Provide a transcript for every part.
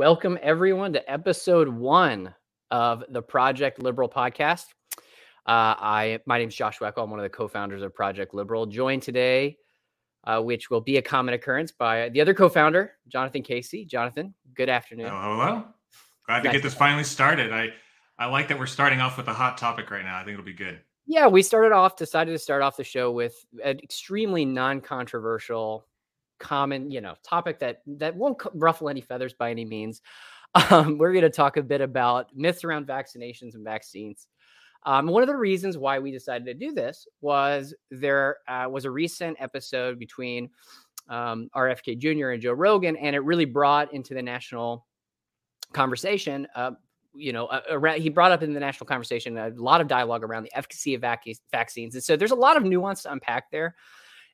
Welcome everyone to episode one of the Project Liberal podcast. Uh, I my name is Josh Weckel. I'm one of the co-founders of Project Liberal. Joined today, uh, which will be a common occurrence, by the other co-founder, Jonathan Casey. Jonathan, good afternoon. Hello, hello. Glad to get this finally started. I I like that we're starting off with a hot topic right now. I think it'll be good. Yeah, we started off, decided to start off the show with an extremely non-controversial common, you know, topic that that won't ruffle any feathers by any means. Um, we're going to talk a bit about myths around vaccinations and vaccines. Um, one of the reasons why we decided to do this was there uh, was a recent episode between um, RFK Jr. and Joe Rogan, and it really brought into the national conversation. Uh, you know, uh, he brought up in the national conversation a lot of dialogue around the efficacy of vac- vaccines, and so there's a lot of nuance to unpack there.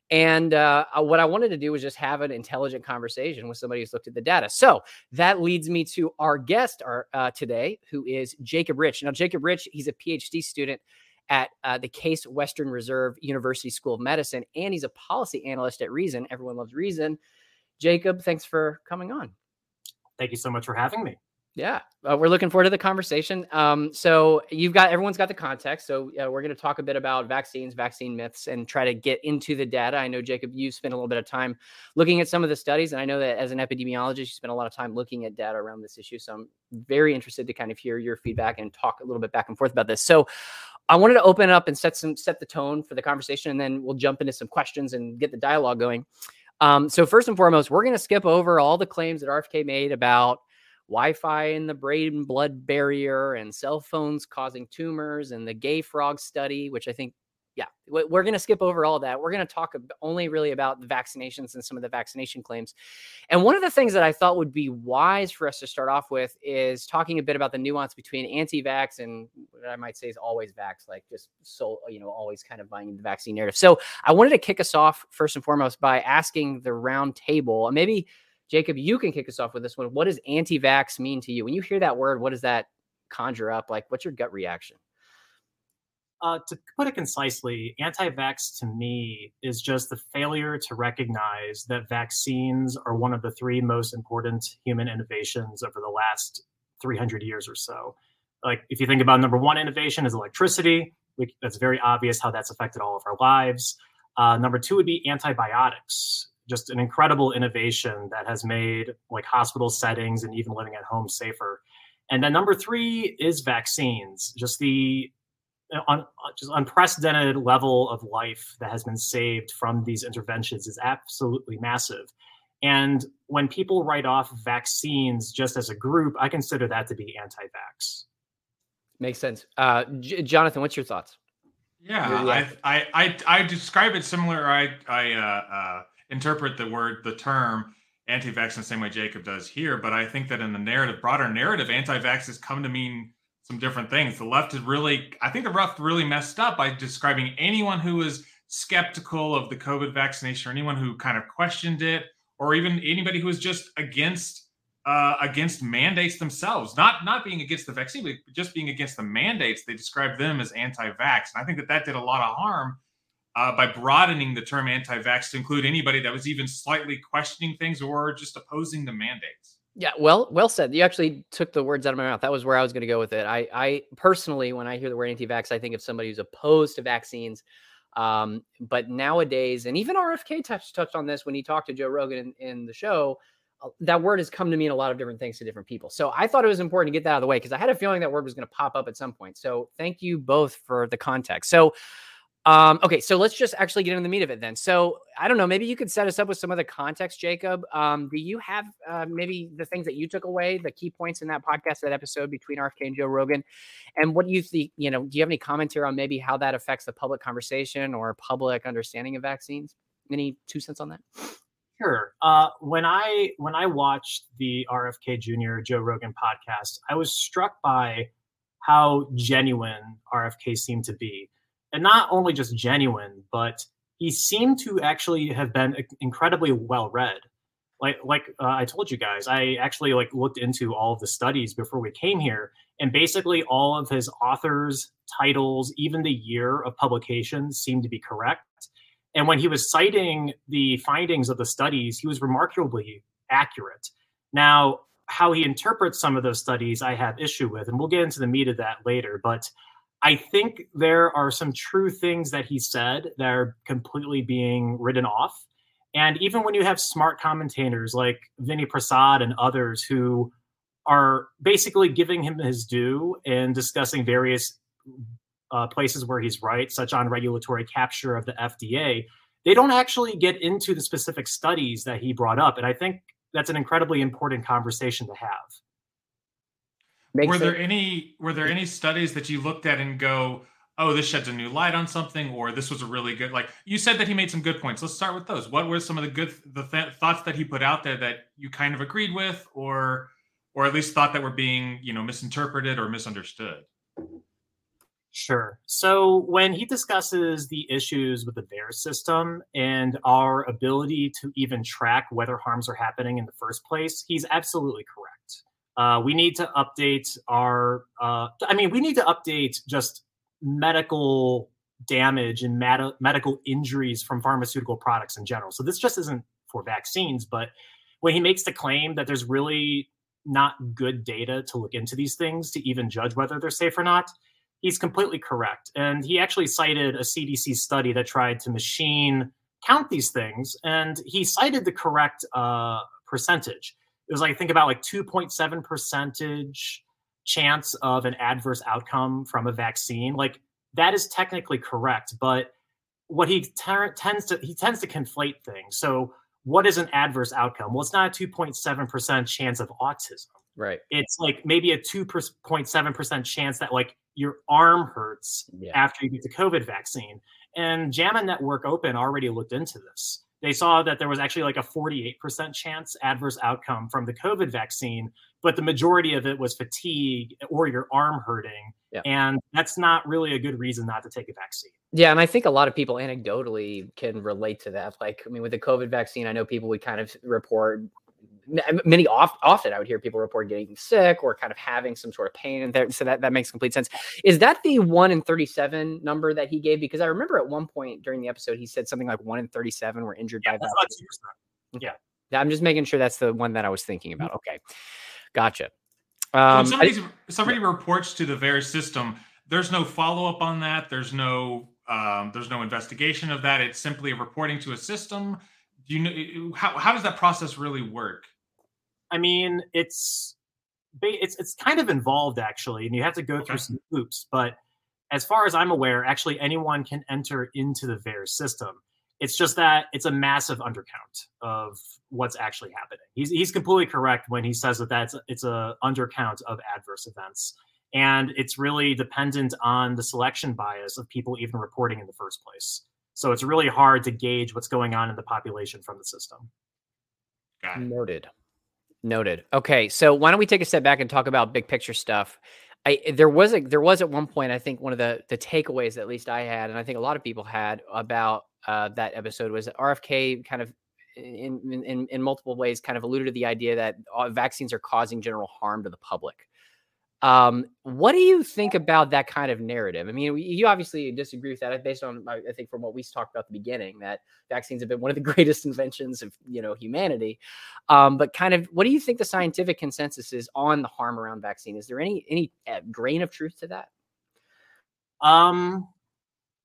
And uh, uh, what I wanted to do was just have an intelligent conversation with somebody who's looked at the data. So that leads me to our guest our, uh, today, who is Jacob Rich. Now, Jacob Rich, he's a PhD student at uh, the Case Western Reserve University School of Medicine, and he's a policy analyst at Reason. Everyone loves Reason. Jacob, thanks for coming on. Thank you so much for having me. Yeah, uh, we're looking forward to the conversation. Um, so you've got everyone's got the context. So uh, we're going to talk a bit about vaccines, vaccine myths, and try to get into the data. I know Jacob, you spent a little bit of time looking at some of the studies, and I know that as an epidemiologist, you spent a lot of time looking at data around this issue. So I'm very interested to kind of hear your feedback and talk a little bit back and forth about this. So I wanted to open up and set some set the tone for the conversation, and then we'll jump into some questions and get the dialogue going. Um, so first and foremost, we're going to skip over all the claims that RFK made about Wi-Fi in the brain blood barrier and cell phones causing tumors and the gay frog study, which I think, yeah, we're going to skip over all that. We're going to talk only really about the vaccinations and some of the vaccination claims. And one of the things that I thought would be wise for us to start off with is talking a bit about the nuance between anti-vax and what I might say is always vax, like just so, you know, always kind of buying the vaccine narrative. So I wanted to kick us off first and foremost by asking the round table, and maybe Jacob, you can kick us off with this one. What does anti vax mean to you? When you hear that word, what does that conjure up? Like, what's your gut reaction? Uh, to put it concisely, anti vax to me is just the failure to recognize that vaccines are one of the three most important human innovations over the last 300 years or so. Like, if you think about number one innovation is electricity, we, that's very obvious how that's affected all of our lives. Uh, number two would be antibiotics just an incredible innovation that has made like hospital settings and even living at home safer. And then number three is vaccines, just the un, just unprecedented level of life that has been saved from these interventions is absolutely massive. And when people write off vaccines just as a group, I consider that to be anti-vax. Makes sense. Uh, J- Jonathan, what's your thoughts? Yeah, I, I, I I describe it similar. I I uh, uh, interpret the word, the term anti-vax in the same way Jacob does here. But I think that in the narrative, broader narrative, anti-vax has come to mean some different things. The left is really, I think the left really messed up by describing anyone who was skeptical of the COVID vaccination or anyone who kind of questioned it, or even anybody who was just against uh, against mandates themselves, not not being against the vaccine, but just being against the mandates. They described them as anti-vax, and I think that that did a lot of harm uh, by broadening the term anti-vax to include anybody that was even slightly questioning things or just opposing the mandates. Yeah, well, well said. You actually took the words out of my mouth. That was where I was going to go with it. I, I personally, when I hear the word anti-vax, I think of somebody who's opposed to vaccines. Um, but nowadays, and even RFK touched touched on this when he talked to Joe Rogan in, in the show. Uh, that word has come to mean a lot of different things to different people. So I thought it was important to get that out of the way because I had a feeling that word was going to pop up at some point. So thank you both for the context. So um, okay, so let's just actually get into the meat of it then. So I don't know, maybe you could set us up with some of the context, Jacob. Um, do you have uh, maybe the things that you took away, the key points in that podcast, that episode between RFK and Joe Rogan, and what do you think? You know, do you have any commentary on maybe how that affects the public conversation or public understanding of vaccines? Any two cents on that? Sure. Uh, when I when I watched the RFK Jr. Joe Rogan podcast, I was struck by how genuine RFK seemed to be and not only just genuine, but he seemed to actually have been incredibly well read. Like like uh, I told you guys, I actually like looked into all of the studies before we came here, and basically all of his authors, titles, even the year of publication seemed to be correct. And when he was citing the findings of the studies, he was remarkably accurate. Now, how he interprets some of those studies, I have issue with, and we'll get into the meat of that later. But I think there are some true things that he said that are completely being written off. And even when you have smart commentators like Vinay Prasad and others who are basically giving him his due and discussing various uh, places where he's right, such on regulatory capture of the FDA, they don't actually get into the specific studies that he brought up. And I think that's an incredibly important conversation to have. Makes were there any were there any studies that you looked at and go, oh, this sheds a new light on something, or this was a really good like you said that he made some good points. Let's start with those. What were some of the good the th- thoughts that he put out there that you kind of agreed with, or or at least thought that were being you know misinterpreted or misunderstood? Sure. So when he discusses the issues with the VAERS system and our ability to even track whether harms are happening in the first place, he's absolutely correct. Uh, we need to update our, uh, I mean, we need to update just medical damage and med- medical injuries from pharmaceutical products in general. So this just isn't for vaccines, but when he makes the claim that there's really not good data to look into these things to even judge whether they're safe or not, he's completely correct. And he actually cited a CDC study that tried to machine count these things, and he cited the correct uh, percentage. It was like think about like 2.7 percentage chance of an adverse outcome from a vaccine. Like that is technically correct, but what he ter- tends to he tends to conflate things. So what is an adverse outcome? Well, it's not a 2.7% chance of autism. Right. It's like maybe a 2.7% chance that like your arm hurts yeah. after you get the COVID vaccine. And JAMA Network Open already looked into this. They saw that there was actually like a 48% chance adverse outcome from the COVID vaccine, but the majority of it was fatigue or your arm hurting. Yeah. And that's not really a good reason not to take a vaccine. Yeah. And I think a lot of people anecdotally can relate to that. Like, I mean, with the COVID vaccine, I know people would kind of report many oft, often I would hear people report getting sick or kind of having some sort of pain, and there, so that that makes complete sense. Is that the one in thirty-seven number that he gave? Because I remember at one point during the episode he said something like one in thirty-seven were injured yeah, by that. Yeah, I'm just making sure that's the one that I was thinking about. Mm-hmm. Okay, gotcha. Um, so somebody, somebody reports to the VAERS system. There's no follow up on that. There's no um, there's no investigation of that. It's simply a reporting to a system. Do you know how how does that process really work? I mean, it's it's it's kind of involved actually, and you have to go okay. through some hoops. But as far as I'm aware, actually anyone can enter into the VAERS system. It's just that it's a massive undercount of what's actually happening. He's he's completely correct when he says that that's it's a undercount of adverse events, and it's really dependent on the selection bias of people even reporting in the first place. So it's really hard to gauge what's going on in the population from the system. Got it. Noted. Noted. Okay, so why don't we take a step back and talk about big picture stuff? I there was a there was at one point I think one of the the takeaways at least I had and I think a lot of people had about uh, that episode was that RFK kind of in, in in multiple ways kind of alluded to the idea that uh, vaccines are causing general harm to the public. Um, what do you think about that kind of narrative? I mean, you obviously disagree with that based on, I think, from what we talked about at the beginning, that vaccines have been one of the greatest inventions of you know humanity. Um, but kind of, what do you think the scientific consensus is on the harm around vaccine? Is there any any uh, grain of truth to that? Um,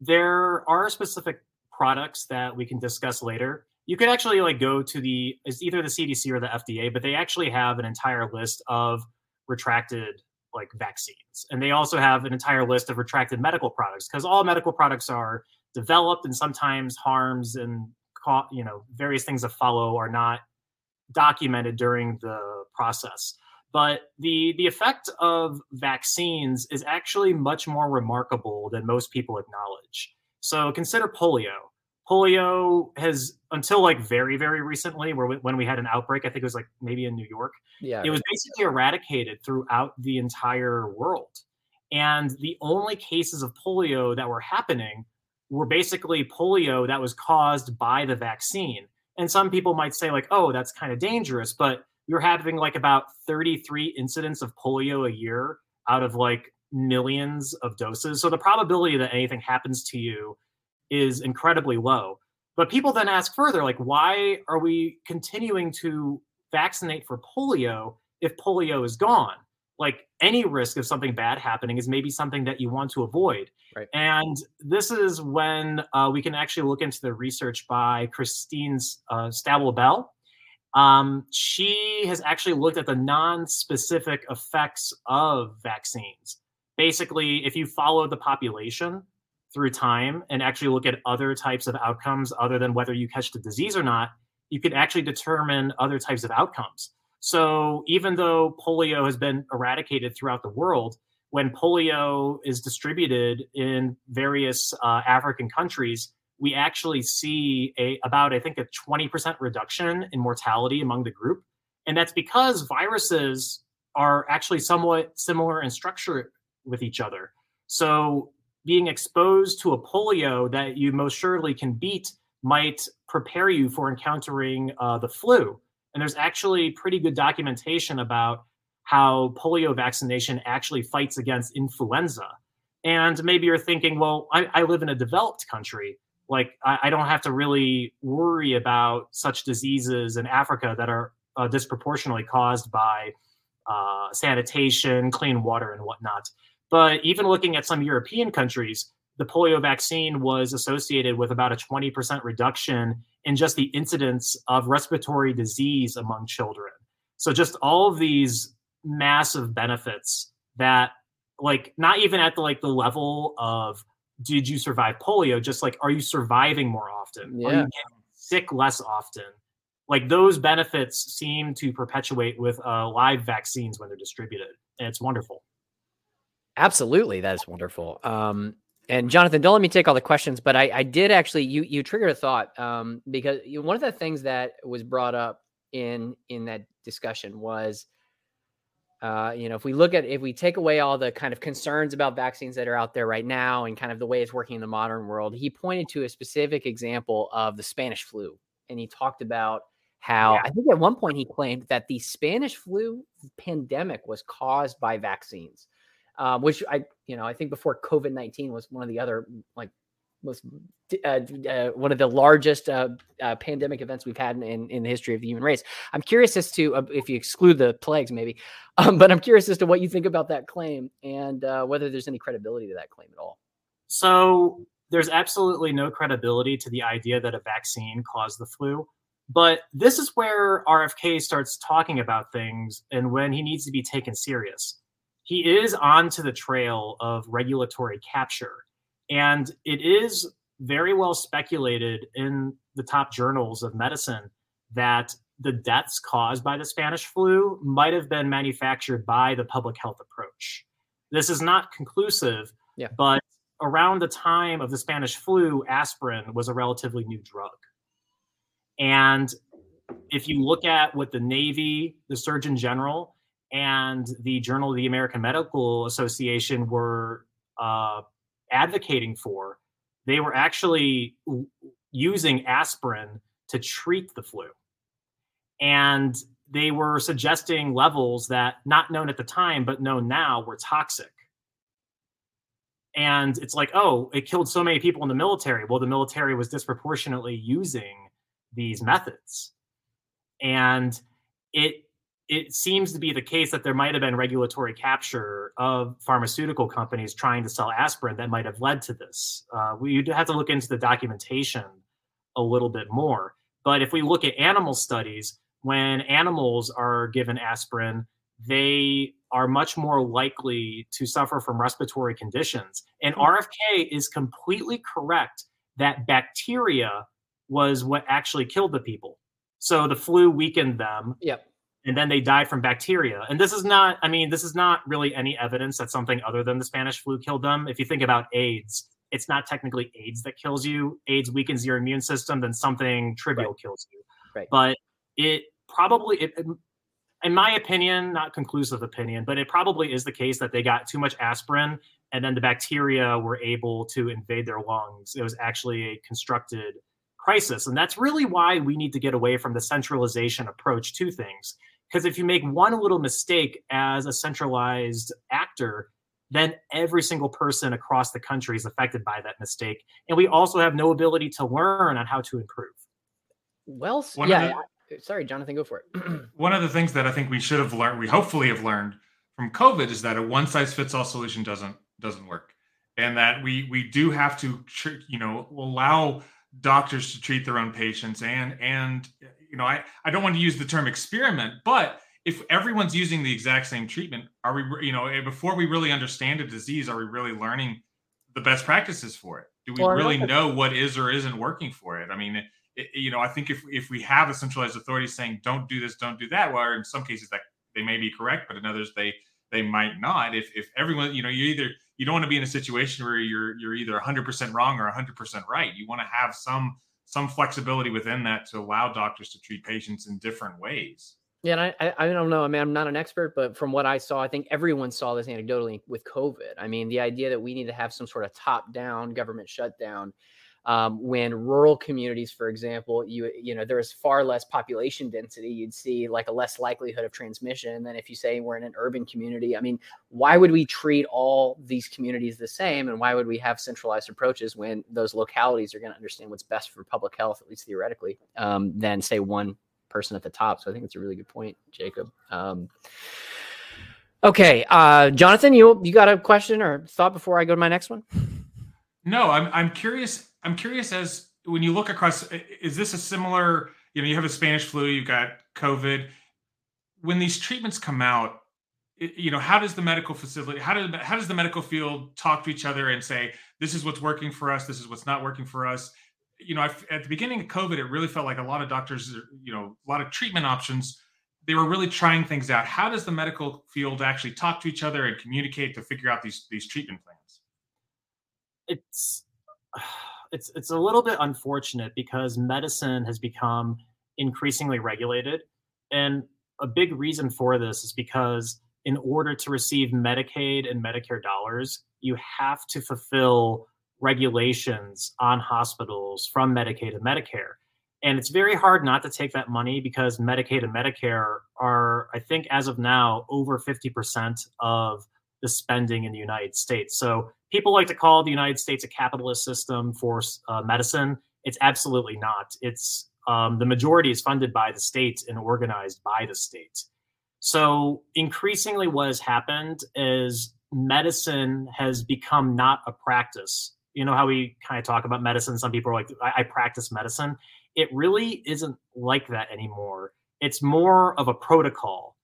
there are specific products that we can discuss later. You could actually like go to the either the CDC or the FDA, but they actually have an entire list of retracted like vaccines. And they also have an entire list of retracted medical products because all medical products are developed and sometimes harms and you know various things that follow are not documented during the process. But the the effect of vaccines is actually much more remarkable than most people acknowledge. So consider polio polio has until like very very recently where we, when we had an outbreak i think it was like maybe in new york yeah. it was basically eradicated throughout the entire world. And the only cases of polio that were happening were basically polio that was caused by the vaccine. And some people might say like oh that's kind of dangerous but you're having like about 33 incidents of polio a year out of like millions of doses. So the probability that anything happens to you is incredibly low. But people then ask further, like, why are we continuing to vaccinate for polio if polio is gone. Like any risk of something bad happening is maybe something that you want to avoid. Right. And this is when uh, we can actually look into the research by Christine uh, Stabell Benn. Um, she has actually looked at the non specific effects of vaccines. Basically, if you follow the population through time and actually look at other types of outcomes other than whether you catch the disease or not, you can actually determine other types of outcomes. So even though polio has been eradicated throughout the world, when polio is distributed in various uh, African countries, we actually see a about I think a 20% reduction in mortality among the group. And that's because viruses are actually somewhat similar in structure with each other. So being exposed to a polio that you most surely can beat might prepare you for encountering uh, the flu. And there's actually pretty good documentation about how polio vaccination actually fights against influenza. And maybe you're thinking, well, I, I live in a developed country. Like, I, I, don't have to really worry about such diseases in Africa that are uh, disproportionately caused by uh, sanitation, clean water, and whatnot. But even looking at some European countries, the polio vaccine was associated with about a 20% reduction in just the incidence of respiratory disease among children. So, just all of these massive benefits that, like, not even at the like the level of did you survive polio, just like are you surviving more often? Yeah. Are you getting sick less often? Like those benefits seem to perpetuate with uh, live vaccines when they're distributed, and it's wonderful. Absolutely, that is wonderful. Um, and Jonathan, don't let me take all the questions, but I, I did actually you you triggered a thought um, because one of the things that was brought up in in that discussion was, uh, you know, if we look at if we take away all the kind of concerns about vaccines that are out there right now and kind of the way it's working in the modern world, he pointed to a specific example of the Spanish flu, and he talked about how yeah. I think at one point he claimed that the Spanish flu pandemic was caused by vaccines um, which I, you know, I think before COVID 19 was one of the other like most uh, uh, one of the largest uh, uh, pandemic events we've had in, in the history of the human race. I'm curious as to uh, if you exclude the plagues, maybe, um, but I'm curious as to what you think about that claim and uh, whether there's any credibility to that claim at all. So there's absolutely no credibility to the idea that a vaccine caused the flu. But this is where RFK starts talking about things and when he needs to be taken serious he is onto the trail of regulatory capture. And it is very well speculated in the top journals of medicine that the deaths caused by the Spanish flu might have been manufactured by the public health approach. This is not conclusive, yeah. but around the time of the Spanish flu, aspirin was a relatively new drug. And if you look at what the Navy, the Surgeon General, and the Journal of the American Medical Association were uh, advocating for, they were actually using aspirin to treat the flu. And they were suggesting levels that, not known at the time, but known now, were toxic. And it's like, oh, it killed so many people in the military. Well, the military was disproportionately using these methods. And it it seems to be the case that there might have been regulatory capture of pharmaceutical companies trying to sell aspirin that might have led to this. Uh, we have to look into the documentation a little bit more. But if we look at animal studies, when animals are given aspirin, they are much more likely to suffer from respiratory conditions. And hmm. RFK is completely correct that bacteria was what actually killed the people. So the flu weakened them. Yep and then they died from bacteria. And this is not, I mean, this is not really any evidence that something other than the Spanish flu killed them. If you think about AIDS, it's not technically AIDS that kills you. AIDS weakens your immune system, then something trivial right. kills you. Right. But it probably, it, in my opinion, not conclusive opinion, but it probably is the case that they got too much aspirin and then the bacteria were able to invade their lungs. It was actually a constructed crisis. And that's really why we need to get away from the centralization approach to things because if you make one little mistake as a centralized actor, then every single person across the country is affected by that mistake. And we also have no ability to learn on how to improve. Well, one yeah. sorry, Jonathan, go for it. One of the things that I think we should have learned, we hopefully have learned from COVID, is that a one size fits all solution doesn't doesn't work, and that we we do have to you know allow doctors to treat their own patients and and you know I I don't want to use the term experiment, but if everyone's using the exact same treatment, are we you know eh, before we really understand a disease, are we really learning the best practices for it? Do we well, really know what is or isn't working for it? I mean it, you know, I think if if we have a centralized authority saying don't do this, don't do that, well, in some cases that they may be correct, but in others they they might not. If if everyone, you know, you either you don't want to be in a situation where you're you're either 100% wrong or 100% right. You want to have some some flexibility within that to allow doctors to treat patients in different ways. Yeah, and I, I don't know. I mean, I'm not an expert, but from what I saw, I think everyone saw this anecdotally with COVID. I mean, the idea that we need to have some sort of top-down government shutdown um, when rural communities, for example, you you know there is far less population density, you'd see like a less likelihood of transmission than if you say we're in an urban community. I mean, why would we treat all these communities the same, and why would we have centralized approaches when those localities are going to understand what's best for public health, at least theoretically, um, than say one person at the top? So I think it's a really good point, Jacob. Um, okay, uh, Jonathan, you you got a question or thought before I go to my next one? No, I'm I'm curious I'm curious as when you look across, is this a similar? You know, you have a Spanish flu, you've got COVID. When these treatments come out, you know, how does the medical facility, how does how does the medical field talk to each other and say, this is what's working for us, this is what's not working for us? You know, at the beginning of COVID, it really felt like a lot of doctors, uh, you know, a lot of treatment options they were really trying things out. How does the medical field actually talk to each other and communicate to figure out these these treatment plans? It's it's it's a little bit unfortunate because medicine has become increasingly regulated and a big reason for this is because in order to receive Medicaid and Medicare dollars, you have to fulfill regulations on hospitals from Medicaid and Medicare. And it's very hard not to take that money because Medicaid and Medicare are, I think, as of now, over 50% of the spending in the United States. So people like to call the United States a capitalist system for uh, medicine. It's absolutely not. It's um, the majority is funded by the state and organized by the state. So increasingly, what has happened is medicine has become not a practice. You know how we kind of talk about medicine. Some people are like, I, I practice medicine. It really isn't like that anymore. It's more of a protocol.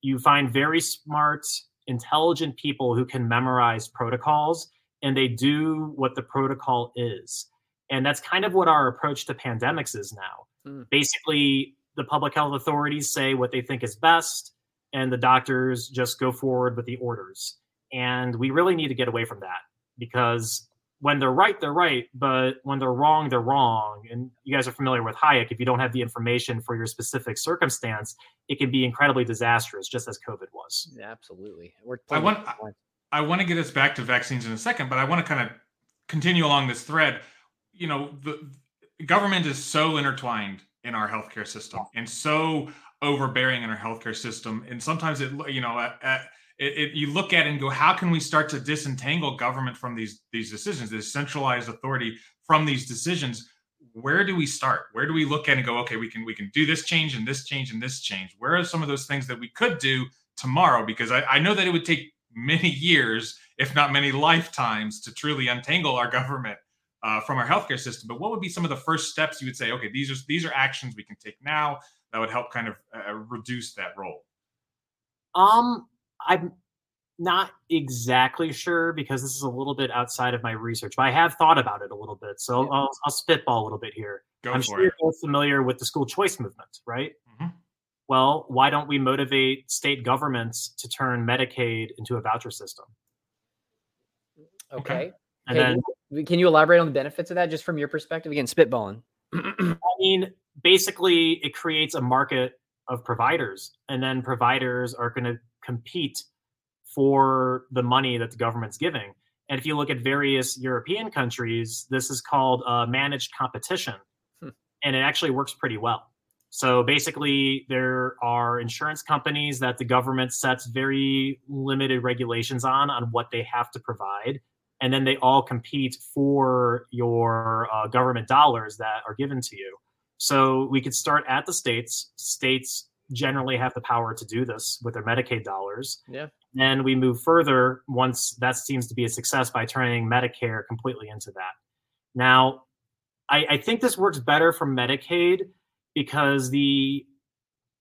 You find very smart intelligent people who can memorize protocols and they do what the protocol is. And that's kind of what our approach to pandemics is now. Mm. Basically, the public health authorities say what they think is best, and the doctors just go forward with the orders. And we really need to get away from that because when they're right, they're right, but when they're wrong, they're wrong. And you guys are familiar with Hayek. If you don't have the information for your specific circumstance, it can be incredibly disastrous, just as COVID was. Yeah, absolutely. We're I want I, I want to get us back to vaccines in a second, but I want to kind of continue along this thread. You know, the, the government is so intertwined in our healthcare system and so overbearing in our healthcare system, and sometimes it, you know, at, at it, it, you look at it and go, how can we start to disentangle government from these these decisions, this centralized authority from these decisions? Where do we start? Where do we look at and go, okay, we can we can do this change and this change and this change. Where are some of those things that we could do tomorrow? Because I, I know that it would take many years, if not many lifetimes, to truly untangle our government uh, from our healthcare system. But what would be some of the first steps you would say? Okay, these are these are actions we can take now that would help kind of uh, reduce that role. Um, I'm not exactly sure because this is a little bit outside of my research, but I have thought about it a little bit. So yeah. I'll, I'll, spitball a little bit here. Go I'm sure it. you're both familiar with the school choice movement, right? Mm-hmm. Well, why don't we motivate state governments to turn Medicaid into a voucher system? Okay. And can, then, can you elaborate on the benefits of that just from your perspective? Again, spitballing. I mean, basically, it creates a market of providers, and then providers are going to compete for the money that the government's giving. And if you look at various European countries, this is called uh, managed competition, hmm. and it actually works pretty well. So basically, there are insurance companies that the government sets very limited regulations on on what they have to provide, and then they all compete for your uh, government dollars that are given to you. So we could start at the states. States generally have the power to do this with their Medicaid dollars. Yeah. Then we move further once that seems to be a success by turning Medicare completely into that. Now, I, I think this works better for Medicaid because the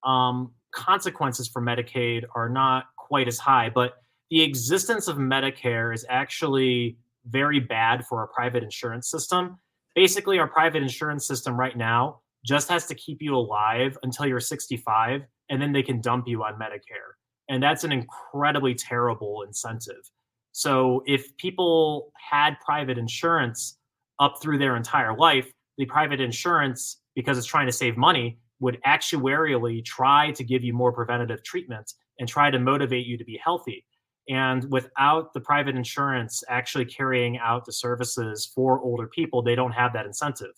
um, consequences for Medicaid are not quite as high, but the existence of Medicare is actually very bad for our private insurance system. Basically, our private insurance system right now just has to keep you alive until you're 65, and then they can dump you on Medicare. And that's an incredibly terrible incentive. So, if people had private insurance up through their entire life, the private insurance, because it's trying to save money, would actuarially try to give you more preventative treatment and try to motivate you to be healthy. And without the private insurance actually carrying out the services for older people, they don't have that incentive.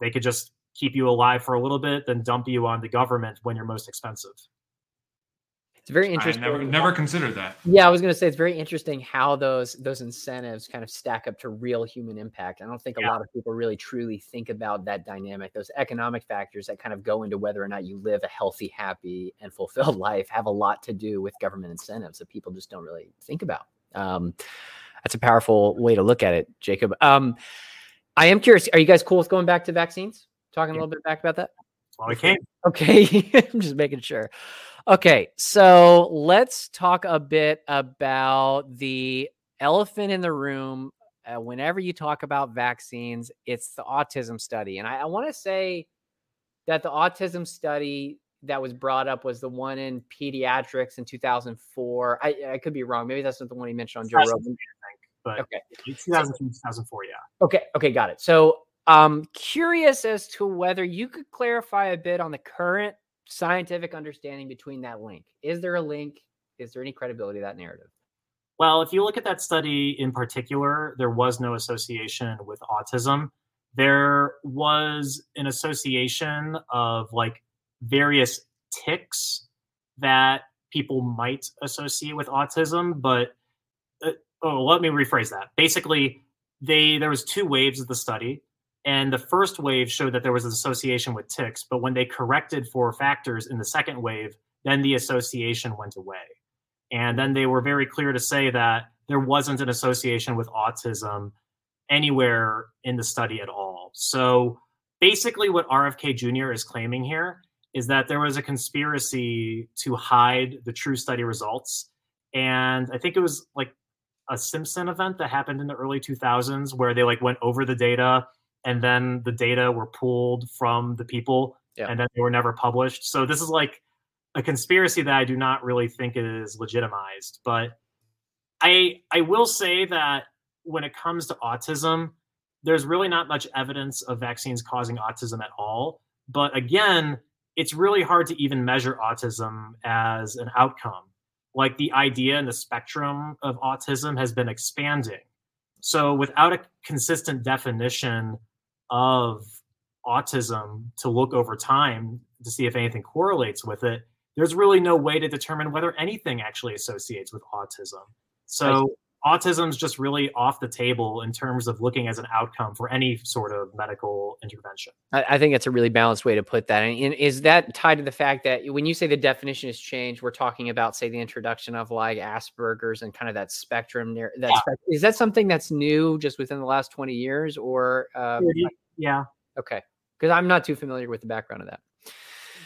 They could just keep you alive for a little bit, then dump you on the government when you're most expensive. It's very interesting. I never, never considered that. Yeah, I was going to say it's very interesting how those those incentives kind of stack up to real human impact. I don't think a lot of people really truly think about that dynamic. Those economic factors that kind of go into whether or not you live a healthy, happy, and fulfilled life have a lot to do with government incentives that people just don't really think about. Um, that's a powerful way to look at it, Jacob. Um, I am curious. Are you guys cool with going back to vaccines? Talking yeah. a little bit back about that. Well, I can. Okay, I'm just making sure. Okay, so let's talk a bit about the elephant in the room. Uh, whenever you talk about vaccines, it's the autism study. And I, I want to say that the autism study that was brought up was the one in pediatrics in 2004. I, I could be wrong. Maybe that's not the one he mentioned on Joe Rogan. But okay. 2002, 2004, yeah. Okay, okay, got it. So I'm curious as to whether you could clarify a bit on the current scientific understanding between that link. Is there a link? Is there any credibility to that narrative? Well, if you look at that study in particular, there was no association with autism. There was an association of like various tics that people might associate with autism, but uh, oh, let me rephrase that. Basically, they there was two waves of the study. And the first wave showed that there was an association with tics, but when they corrected for factors in the second wave, then the association went away. And then they were very clear to say that there wasn't an association with autism anywhere in the study at all. So basically, what RFK Jr. is claiming here is that there was a conspiracy to hide the true study results. And I think it was like a Simpson event that happened in the early 2000s where they like went over the data and then the data were pulled from the people yeah. and then they were never published. So this is like a conspiracy that I do not really think is legitimized. But I I will say that when it comes to autism, there's really not much evidence of vaccines causing autism at all. But again, it's really hard to even measure autism as an outcome. Like the idea and the spectrum of autism has been expanding. So without a consistent definition of autism to look over time to see if anything correlates with it, there's really no way to determine whether anything actually associates with autism. So autism is just really off the table in terms of looking as an outcome for any sort of medical intervention. I, I think it's a really balanced way to put that. And is that tied to the fact that when you say the definition has changed, we're talking about, say, the introduction of like Asperger's and kind of that spectrum there. That yeah. spectrum. Is that something that's new just within the last 20 years or? Um, yeah. Okay. Because I'm not too familiar with the background of that.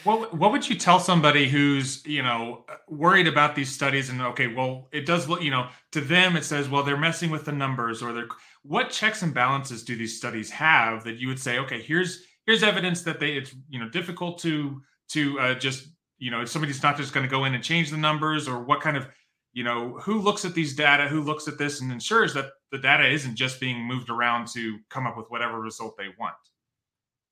What what would you tell somebody who's you know worried about these studies and okay, well, it does look you know to them it says well they're messing with the numbers or they're what checks and balances do these studies have that you would say okay here's here's evidence that they it's you know difficult to to uh, just you know somebody's not just going to go in and change the numbers or what kind of you know who looks at these data who looks at this and ensures that the data isn't just being moved around to come up with whatever result they want.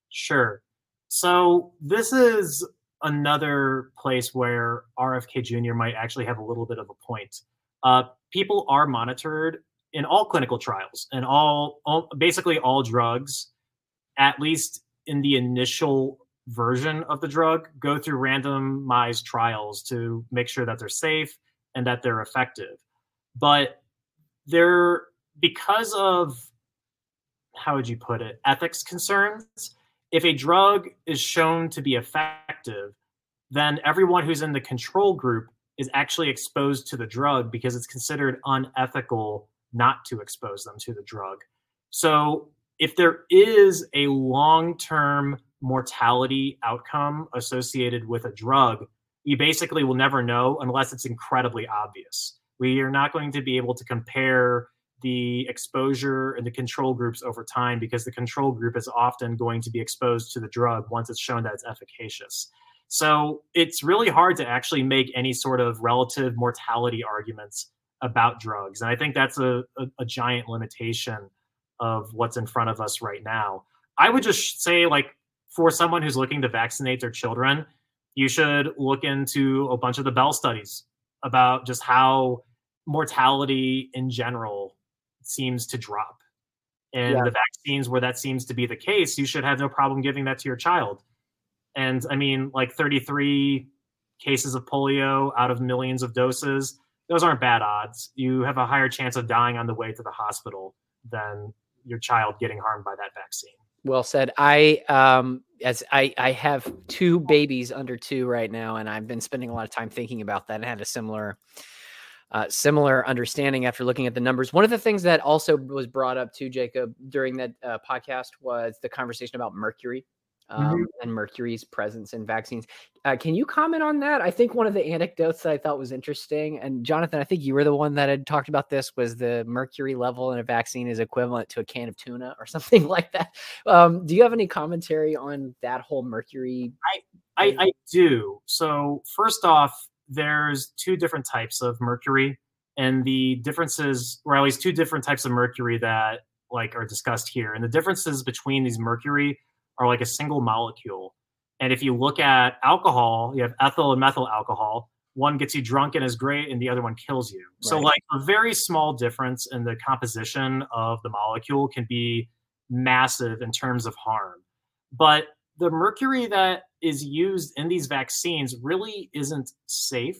Sure. So this is another place where rfk jr might actually have a little bit of a point. Uh, people are monitored in all clinical trials and all, all basically all drugs at least in the initial version of the drug go through randomized trials to make sure that they're safe and that they're effective. But they're because of how would you put it ethics concerns if a drug is shown to be effective, then everyone who's in the control group is actually exposed to the drug because it's considered unethical not to expose them to the drug. So, if there is a long term mortality outcome associated with a drug, we basically will never know unless it's incredibly obvious. We are not going to be able to compare the exposure and the control groups over time because the control group is often going to be exposed to the drug once it's shown that it's efficacious. So it's really hard to actually make any sort of relative mortality arguments about drugs. And I think that's a, a, a giant limitation of what's in front of us right now. I would just say, like, for someone who's looking to vaccinate their children, you should look into a bunch of the Benn studies about just how mortality in general seems to drop. And yeah. the vaccines where that seems to be the case, you should have no problem giving that to your child. And I mean, like 33 cases of polio out of millions of doses, those aren't bad odds. You have a higher chance of dying on the way to the hospital than your child getting harmed by that vaccine. Well said. I um as I I have two babies under 2 right now and I've been spending a lot of time thinking about that and had a similar uh, similar understanding after looking at the numbers. One of the things that also was brought up to Jacob during that uh, podcast was the conversation about mercury um, mm-hmm. and mercury's presence in vaccines. Uh, can you comment on that? I think one of the anecdotes that I thought was interesting, and Jonathan, I think you were the one that had talked about this, was the mercury level in a vaccine is equivalent to a can of tuna or something like that. Um, do you have any commentary on that whole mercury? I, I, I do. So first off, there's two different types of mercury, and the differences, or at least two different types of mercury that like are discussed here, and the differences between these mercury are like a single molecule. And if you look at alcohol, you have ethyl and methyl alcohol. One gets you drunk and is great, and the other one kills you. Right. So, like a very small difference in the composition of the molecule can be massive in terms of harm. But the mercury that is used in these vaccines really isn't safe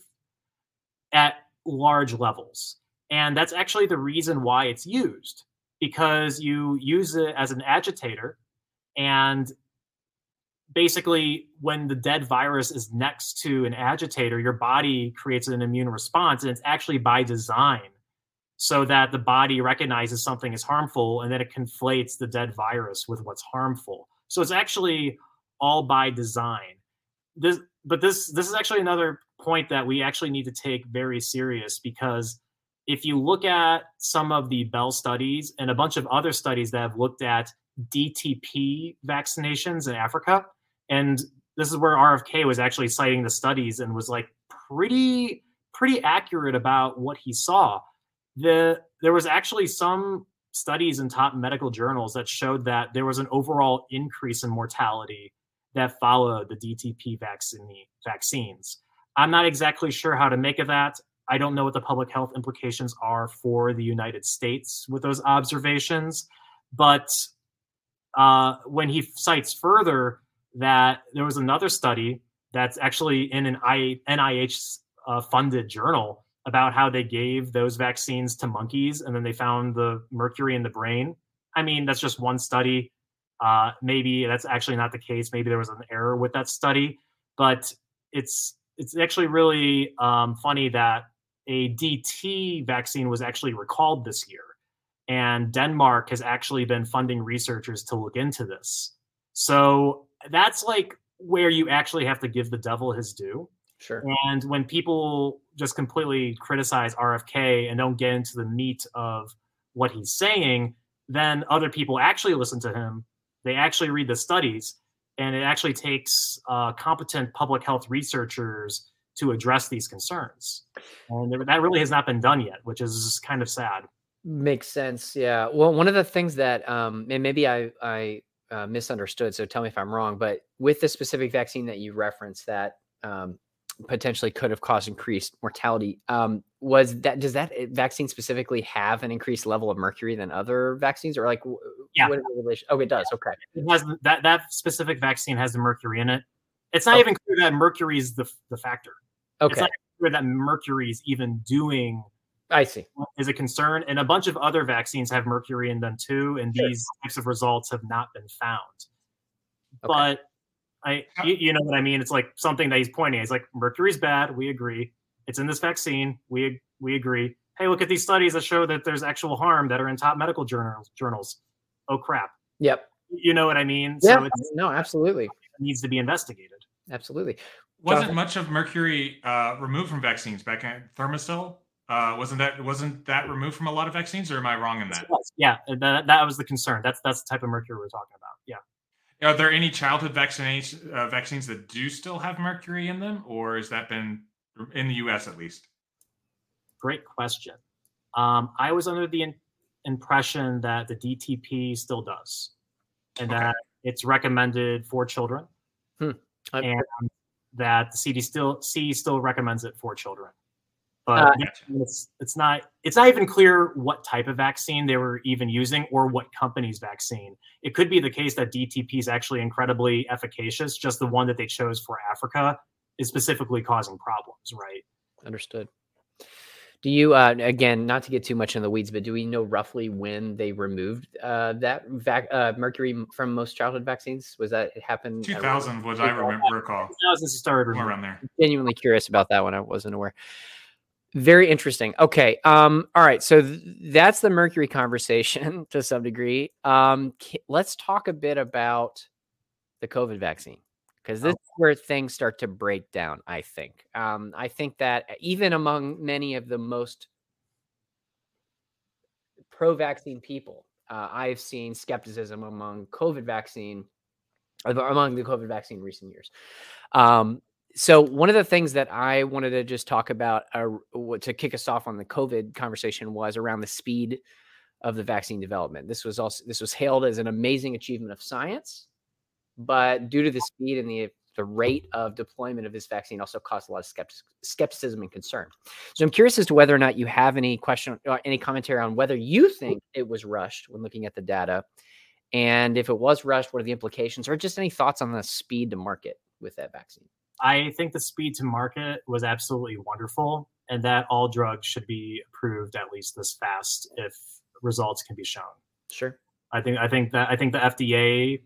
at large levels. And that's actually the reason why it's used because you use it as an agitator and basically, when the dead virus is next to an agitator, your body creates an immune response. And it's actually by design so that the body recognizes something is harmful and then it conflates the dead virus with what's harmful. So it's actually all by design. This, but this this is actually another point that we actually need to take very serious because if you look at some of the Benn studies and a bunch of other studies that have looked at DTP vaccinations in Africa. And this is where RFK was actually citing the studies and was like pretty pretty accurate about what he saw. The there was actually some studies in top medical journals that showed that there was an overall increase in mortality that followed the DTP vaccine vaccines. I'm not exactly sure how to make of that. I don't know what the public health implications are for the United States with those observations, but uh, when he cites further that there was another study that's actually in an NIH uh, funded journal about how they gave those vaccines to monkeys and then they found the mercury in the brain. I mean, that's just one study. Uh, maybe that's actually not the case. Maybe there was an error with that study, but it's it's actually really um, funny that a DT vaccine was actually recalled this year and Denmark has actually been funding researchers to look into this. So that's like where you actually have to give the devil his due. Sure. And when people just completely criticize RFK and don't get into the meat of what he's saying, then other people actually listen to him. They actually read the studies, and it actually takes uh, competent public health researchers to address these concerns. And that really has not been done yet, which is kind of sad. Makes sense. Yeah. Well, one of the things that, um, and maybe I, I uh, misunderstood, so tell me if I'm wrong, but with the specific vaccine that you referenced that um, potentially could have caused increased mortality, um, was that, does that eh, vaccine specifically have an increased level of mercury than other vaccines or like, yeah. what relation? Oh, it does. Okay. It has that, that specific vaccine has the mercury in it. It's not okay. even clear that mercury is the, the factor. Okay. It's not clear that mercury is even doing I see. Is a concern. And a bunch of other vaccines have mercury in them too. And sure. these types of results have not been found. Okay. But I, you, you, know what I mean? It's like something that he's pointing. He's like, mercury's bad. We agree. It's in this vaccine. We we agree. Hey, look at these studies that show that there's actual harm that are in top medical journals. Journals. Oh crap. Yep. You know what I mean? Yeah. So no, absolutely. needs to be investigated. Absolutely. Wasn't Jonathan? much of mercury uh, removed from vaccines back in Thimerosal? Uh, wasn't that wasn't that removed from a lot of vaccines, or am I wrong in that? Yeah, that, that was the concern. That's that's the type of mercury we're talking about. Yeah. Are there any childhood vaccinations uh, vaccines that do still have mercury in them, or has that been in the U.S. at least? Great question. Um, I was under the in- impression that the DTP still does, and okay. that it's recommended for children, hmm. and that the CD still C still recommends it for children. But uh, it's it's not it's not even clear what type of vaccine they were even using or what company's vaccine. It could be the case that DTP is actually incredibly efficacious. Just the one that they chose for Africa is specifically causing problems, right? Understood. Do you uh, again, not to get too much in the weeds, but do we know roughly when they removed uh, that vac- uh, mercury from most childhood vaccines? Was that it happened? 2000 was I remember recall. 2000 started around there. Genuinely curious about that one. I wasn't aware. Very interesting. Okay. Um, all right. So th- that's the mercury conversation to some degree. Um, let's talk a bit about the COVID vaccine because this is where things start to break down. I think. Um, I think that even among many of the most pro-vaccine people, uh, I've seen skepticism among COVID vaccine, among the COVID vaccine in recent years. Um, so one of the things that I wanted to just talk about uh, to kick us off on the COVID conversation was around the speed of the vaccine development. This was also this was hailed as an amazing achievement of science but due to the speed and the the rate of deployment of this vaccine also caused a lot of skepticism and concern. So I'm curious as to whether or not you have any question or uh, any commentary on whether you think it was rushed when looking at the data, and if it was rushed, what are the implications, or just any thoughts on the speed to market with that vaccine? I think the speed to market was absolutely wonderful, and that all drugs should be approved at least this fast if results can be shown. Sure. I think I think that I think the FDA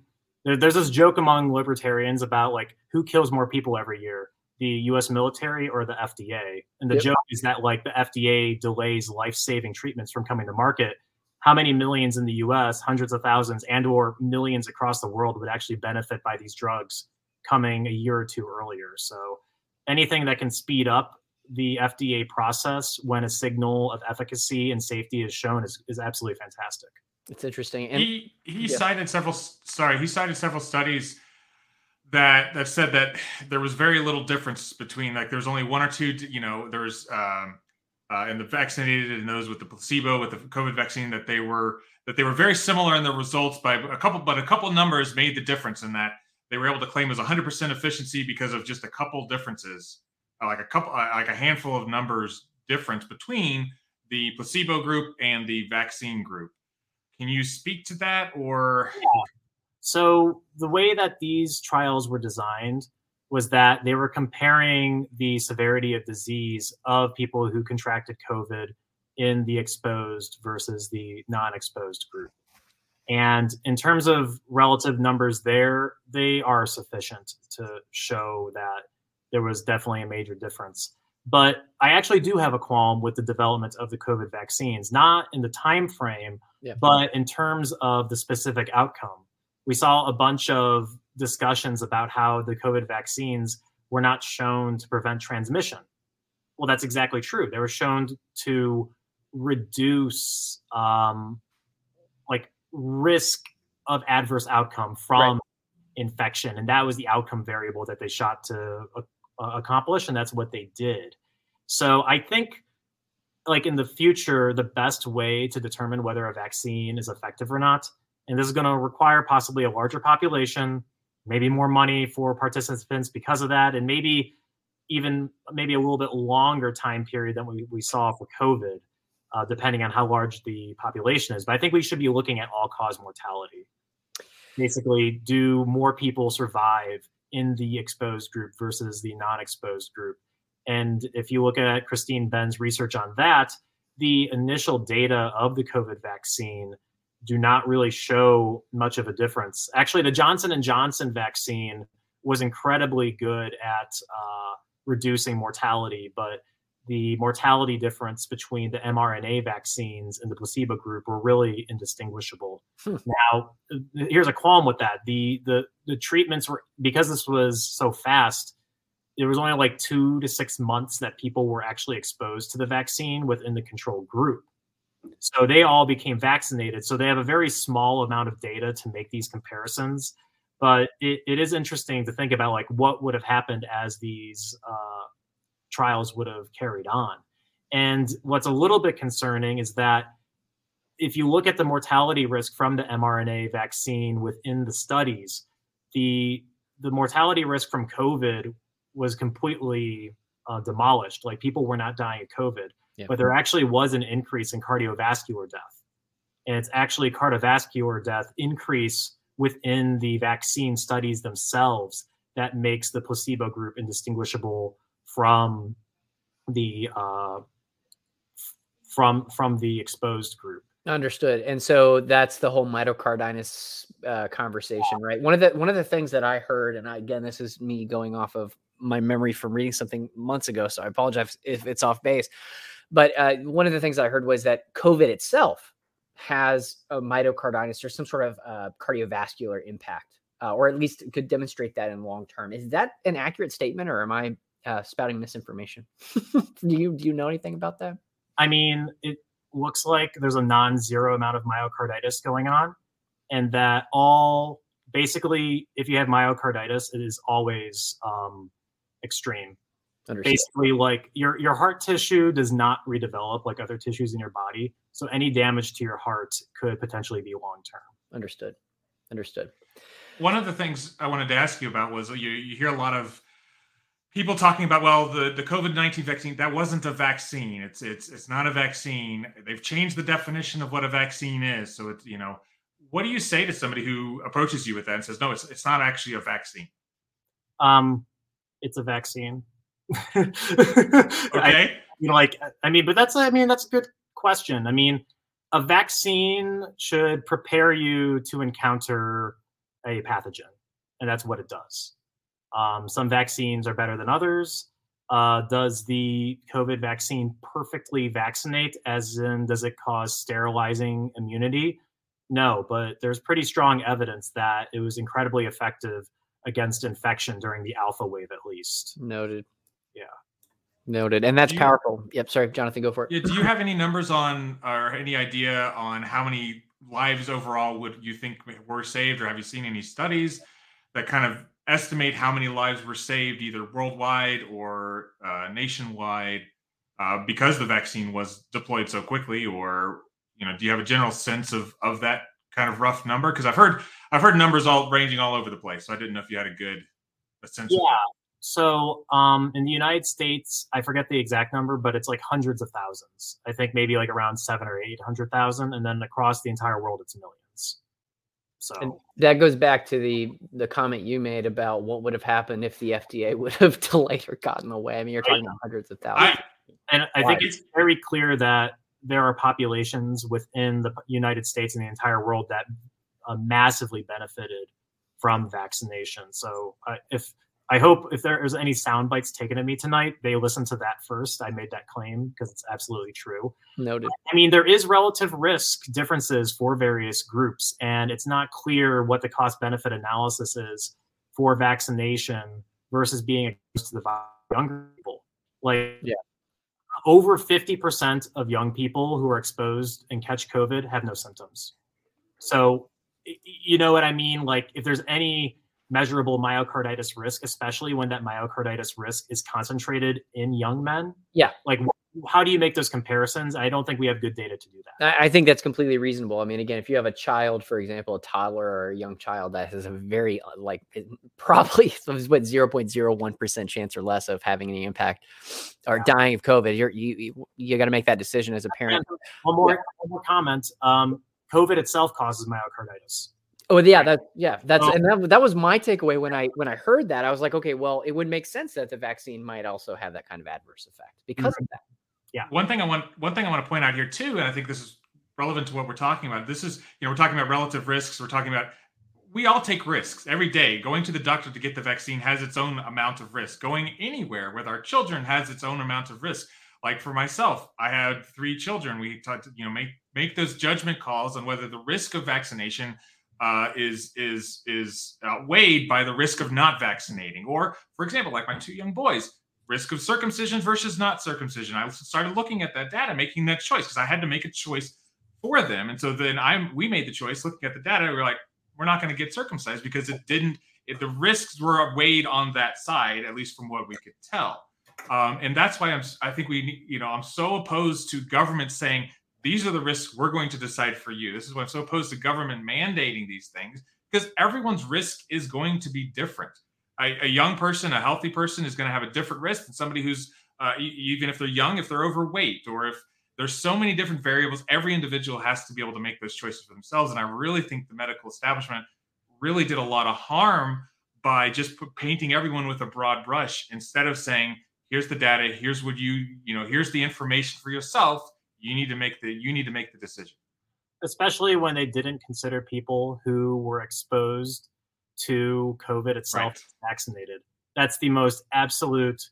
there, there's this joke among libertarians about like who kills more people every year, the U.S. military or the FDA. And the yep. joke is that like the FDA delays life-saving treatments from coming to market. How many millions in the U.S., hundreds of thousands, and/or millions across the world would actually benefit by these drugs coming a year or two earlier? So anything that can speed up the FDA process when a signal of efficacy and safety is shown is, is absolutely fantastic. It's interesting. And he he yeah. cited several sorry, he cited several studies that that said that there was very little difference between like there's only one or two, you know, there's um uh, and the vaccinated and those with the placebo with the COVID vaccine that they were that they were very similar in the results by a couple, but a couple numbers made the difference in that they were able to claim was 100% efficiency because of just a couple differences, uh, like a couple, uh, like a handful of numbers difference between the placebo group and the vaccine group. Can you speak to that or? Yeah. So, the way that these trials were designed was that they were comparing the severity of disease of people who contracted COVID in the exposed versus the non exposed group. And in terms of relative numbers there, they are sufficient to show that there was definitely a major difference. But I actually do have a qualm with the development of the COVID vaccines, not in the time frame, yeah. but in terms of the specific outcome. We saw a bunch of discussions about how the COVID vaccines were not shown to prevent transmission. Well, that's exactly true. They were shown to reduce um, risk of adverse outcome from right. infection, and that was the outcome variable that they shot to uh, uh, accomplish, and that's what they did. So I think, like in the future, the best way to determine whether a vaccine is effective or not, and this is going to require possibly a larger population, maybe more money for participants because of that, and maybe even maybe a little bit longer time period than we, we saw for COVID, uh, depending on how large the population is. But I think we should be looking at all cause mortality. Basically, do more people survive in the exposed group versus the non-exposed group. And if you look at Christine Benn's research on that, the initial data of the COVID vaccine do not really show much of a difference. Actually, the Johnson and Johnson vaccine was incredibly good at uh, reducing mortality, but the mortality difference between the mRNA vaccines and the placebo group were really indistinguishable. Hmm. Now, here's a qualm with that: the the the treatments were because this was so fast. There was only like two to six months that people were actually exposed to the vaccine within the control group. So they all became vaccinated. So they have a very small amount of data to make these comparisons. But it, it is interesting to think about like what would have happened as these uh, trials would have carried on. And what's a little bit concerning is that if you look at the mortality risk from the mRNA vaccine within the studies, the the mortality risk from COVID was completely uh, demolished. Like people were not dying of COVID yeah. but there actually was an increase in cardiovascular death. And it's actually cardiovascular death increase within the vaccine studies themselves that makes the placebo group indistinguishable from the uh, from from the exposed group. Understood. And so that's the whole myocarditis uh, conversation, right? One of the one of the things that I heard, and I, again, this is me going off of my memory from reading something months ago, so I apologize if it's off base. But uh, one of the things I heard was that COVID itself has a myocarditis or some sort of uh, cardiovascular impact, uh, or at least could demonstrate that in long term. Is that an accurate statement, or am I uh, spouting misinformation? do you do you know anything about that? I mean, it looks like there's a non-zero amount of myocarditis going on, and that all basically, if you have myocarditis, it is always um, extreme. Understood. Basically, like your your heart tissue does not redevelop like other tissues in your body, so any damage to your heart could potentially be long term. Understood. Understood. One of the things I wanted to ask you about was you you hear a lot of people talking about well the the COVID nineteen vaccine that wasn't a vaccine. It's it's it's not a vaccine. They've changed the definition of what a vaccine is. So it's you know what do you say to somebody who approaches you with that and says no it's it's not actually a vaccine? Um, it's a vaccine okay. I, you know, like I mean, but that's I mean that's a good question. I mean, a vaccine should prepare you to encounter a pathogen, and that's what it does. Um, some vaccines are better than others. Uh, does the COVID vaccine perfectly vaccinate? As in, does it cause sterilizing immunity? No, but there's pretty strong evidence that it was incredibly effective against infection during the alpha wave, at least. Noted. Yeah. Noted. And that's you, powerful. Yep. Sorry, Jonathan, go for it. Yeah, do you have any numbers on or any idea on how many lives overall would you think were saved, or have you seen any studies that kind of estimate how many lives were saved either worldwide or uh, nationwide uh, because the vaccine was deployed so quickly or you know do you have a general sense of of that kind of rough number because i've heard i've heard numbers all ranging all over the place so i didn't know if you had a good a sense yeah so um, in the United States, I forget the exact number, but it's like hundreds of thousands. I think maybe like around seven or eight hundred thousand, and then across the entire world, it's millions. So and that goes back to the the comment you made about what would have happened if the FDA would have delayed or gotten away. I mean, you're talking about hundreds of thousands. I, and I think it's very clear that there are populations within the United States and the entire world that uh, massively benefited from vaccination. So uh, if I hope if there is any sound bites taken of me tonight, they listen to that first. I made that claim because it's absolutely true. Noted. I mean, there is relative risk differences for various groups, and it's not clear what the cost benefit analysis is for vaccination versus being exposed to the younger people. Like, yeah. over 50% of young people who are exposed and catch COVID have no symptoms. So, you know what I mean? Like, if there's any measurable myocarditis risk, especially when that myocarditis risk is concentrated in young men. Yeah. Like, how do you make those comparisons? I don't think we have good data to do that. I think that's completely reasonable. I mean, again, if you have a child, for example, a toddler or a young child that has a very, uh, like, probably what 0.01% chance or less of having any impact or yeah. dying of COVID, you're, you, you, you got to make that decision as a parent. one more, yeah. one more comment. Um, COVID itself causes myocarditis. Oh yeah, that yeah, that's oh. and that, that was my takeaway when I when I heard that. I was like, okay, well, it would make sense that the vaccine might also have that kind of adverse effect because mm-hmm. of that. Yeah. One thing I want one thing I want to point out here too, and I think this is relevant to what we're talking about. This is, you know, we're talking about relative risks. We're talking about we all take risks every day. Going to the doctor to get the vaccine has its own amount of risk. Going anywhere with our children has its own amount of risk. Like for myself, I had three children. We talked, you know, make make those judgment calls on whether the risk of vaccination uh, is is is weighed by the risk of not vaccinating. Or, for example, like my two young boys, risk of circumcision versus not circumcision. I started looking at that data, making that choice because I had to make a choice for them. And so then I'm we made the choice looking at the data. We we're like, we're not going to get circumcised because it didn't. If the risks were weighed on that side, at least from what we could tell. Um, and that's why I'm. I think we, you know, I'm so opposed to government saying these are the risks we're going to decide for you. This is why I'm so opposed to government mandating these things because everyone's risk is going to be different. A, a young person, a healthy person, is going to have a different risk than somebody who's uh, even if they're young, if they're overweight, or if there's so many different variables. Every individual has to be able to make those choices for themselves. And I really think the medical establishment really did a lot of harm by just painting everyone with a broad brush instead of saying, "Here's the data. Here's what you you know. Here's the information for yourself." You need to make the you need to make the decision. Especially when they didn't consider people who were exposed to covid itself right. vaccinated. That's the most absolute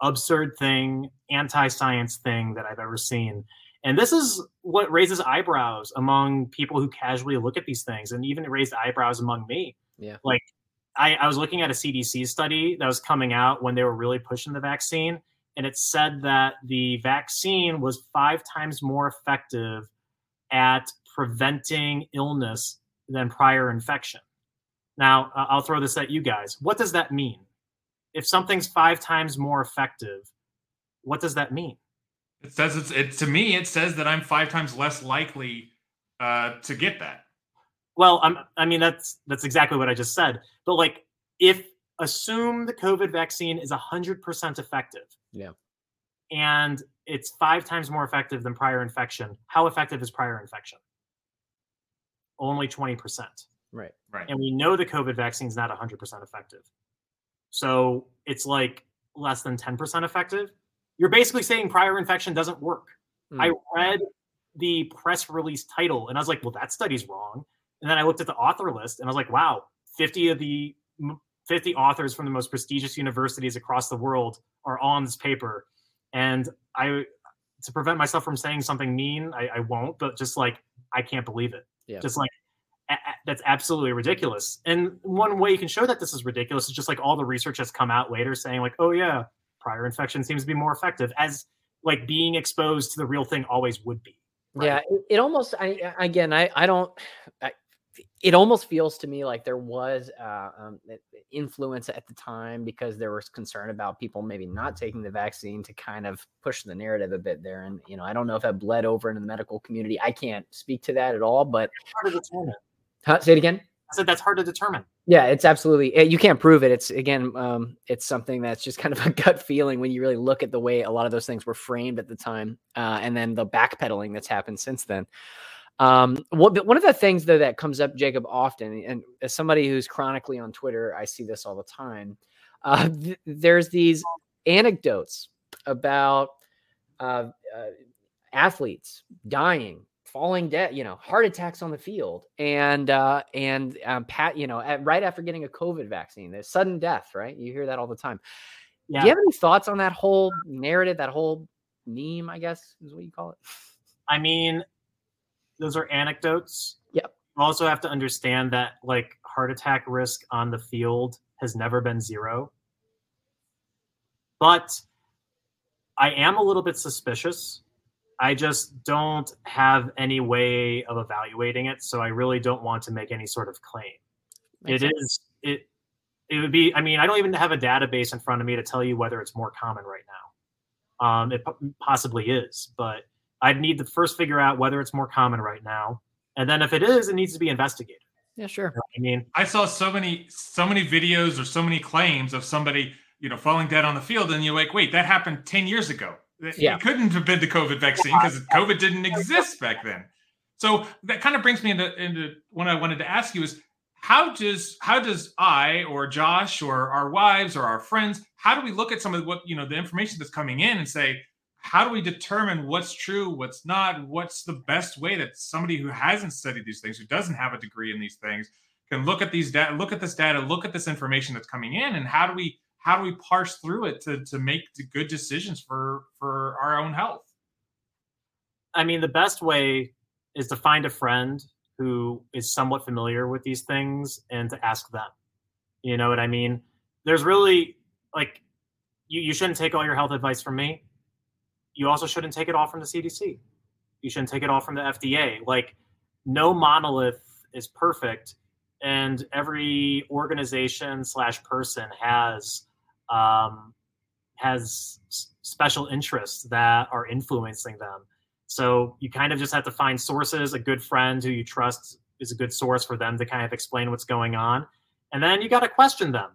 absurd thing anti-science thing that i've ever seen. And this is what raises eyebrows among people who casually look at these things and even raised eyebrows among me. Yeah. Like I, I was looking at a cdc study that was coming out when they were really pushing the vaccine and it said that the vaccine was five times more effective at preventing illness than prior infection. Now, I'll throw this at you guys. What does that mean? If something's five times more effective, what does that mean? It says it's it to me. It says that I'm five times less likely uh, to get that. Well, I'm. I mean, that's that's exactly what I just said. But like, if assume the COVID vaccine is hundred percent effective, yeah. And it's five times more effective than prior infection. How effective is prior infection? Only 20%. Right. Right. And we know the COVID vaccine is not 100% effective. So it's like less than 10% effective. You're basically saying prior infection doesn't work. Mm. I read the press release title and I was like, well, that study's wrong. And then I looked at the author list and I was like, wow, 50 of the 50 authors from the most prestigious universities across the world are on this paper. And I, to prevent myself from saying something mean, I, I won't, but just like, I can't believe it. Yeah. Just like, a- that's absolutely ridiculous. And one way you can show that this is ridiculous is just like all the research has come out later saying, like, oh, yeah, prior infection seems to be more effective as like being exposed to the real thing always would be. Right? Yeah, it, it, almost. I again, I I don't. I, it almost feels to me like there was uh, um, influence at the time because there was concern about people maybe not taking the vaccine to kind of push the narrative a bit there. And you know, I don't know if that bled over into the medical community. I can't speak to that at all. But hard to determine. Huh? Say it again. I said that's hard to determine. Yeah, it's absolutely. Eh, you can't prove it. It's again, um, it's something that's just kind of a gut feeling when you really look at the way a lot of those things were framed at the time, uh, and then the backpedaling that's happened since then. Um, what, one of the things though that comes up, Jacob, often, and as somebody who's chronically on Twitter, I see this all the time. Uh, th- there's these anecdotes about uh, uh, athletes dying, falling dead, you know, heart attacks on the field, and uh, and um, pat, you know, at, right after getting a COVID vaccine, there's sudden death, right? You hear that all the time. Yeah. Do you have any thoughts on that whole narrative, that whole meme? I guess is what you call it. I mean, those are anecdotes. Yep. You also have to understand that like heart attack risk on the field has never been zero. But I am a little bit suspicious. I just don't have any way of evaluating it, so I really don't want to make any sort of claim. Makes it sense. is it it would be i mean i don't even have a database in front of me to tell you whether it's more common right now um, it possibly is but I'd need to first figure out whether it's more common right now, and then if it is, it needs to be investigated. Yeah, sure. You know I mean, I saw so many so many videos or so many claims of somebody you know falling dead on the field, and you're like, wait, that happened ten years ago. Yeah. It couldn't have been the COVID vaccine because COVID didn't exist back then. So that kind of brings me into, into what I wanted to ask you is how does how does I or Josh or our wives or our friends how do we look at some of what you know the information that's coming in and say how do we determine what's true, what's not, what's the best way that somebody who hasn't studied these things, who doesn't have a degree in these things, can look at these data, look at this data, look at this information that's coming in, and how do we how do we parse through it to to make good decisions for for our own health? I mean, the best way is to find a friend who is somewhat familiar with these things and to ask them. You know what I mean? There's really like you, you shouldn't take all your health advice from me. You also shouldn't take it all from the CDC. You shouldn't take it all from the FDA. Like no monolith is perfect and every organization slash person has um, has special interests that are influencing them so you kind of just have to find sources a good friend who you trust is a good source for them to kind of explain what's going on and then you got to question them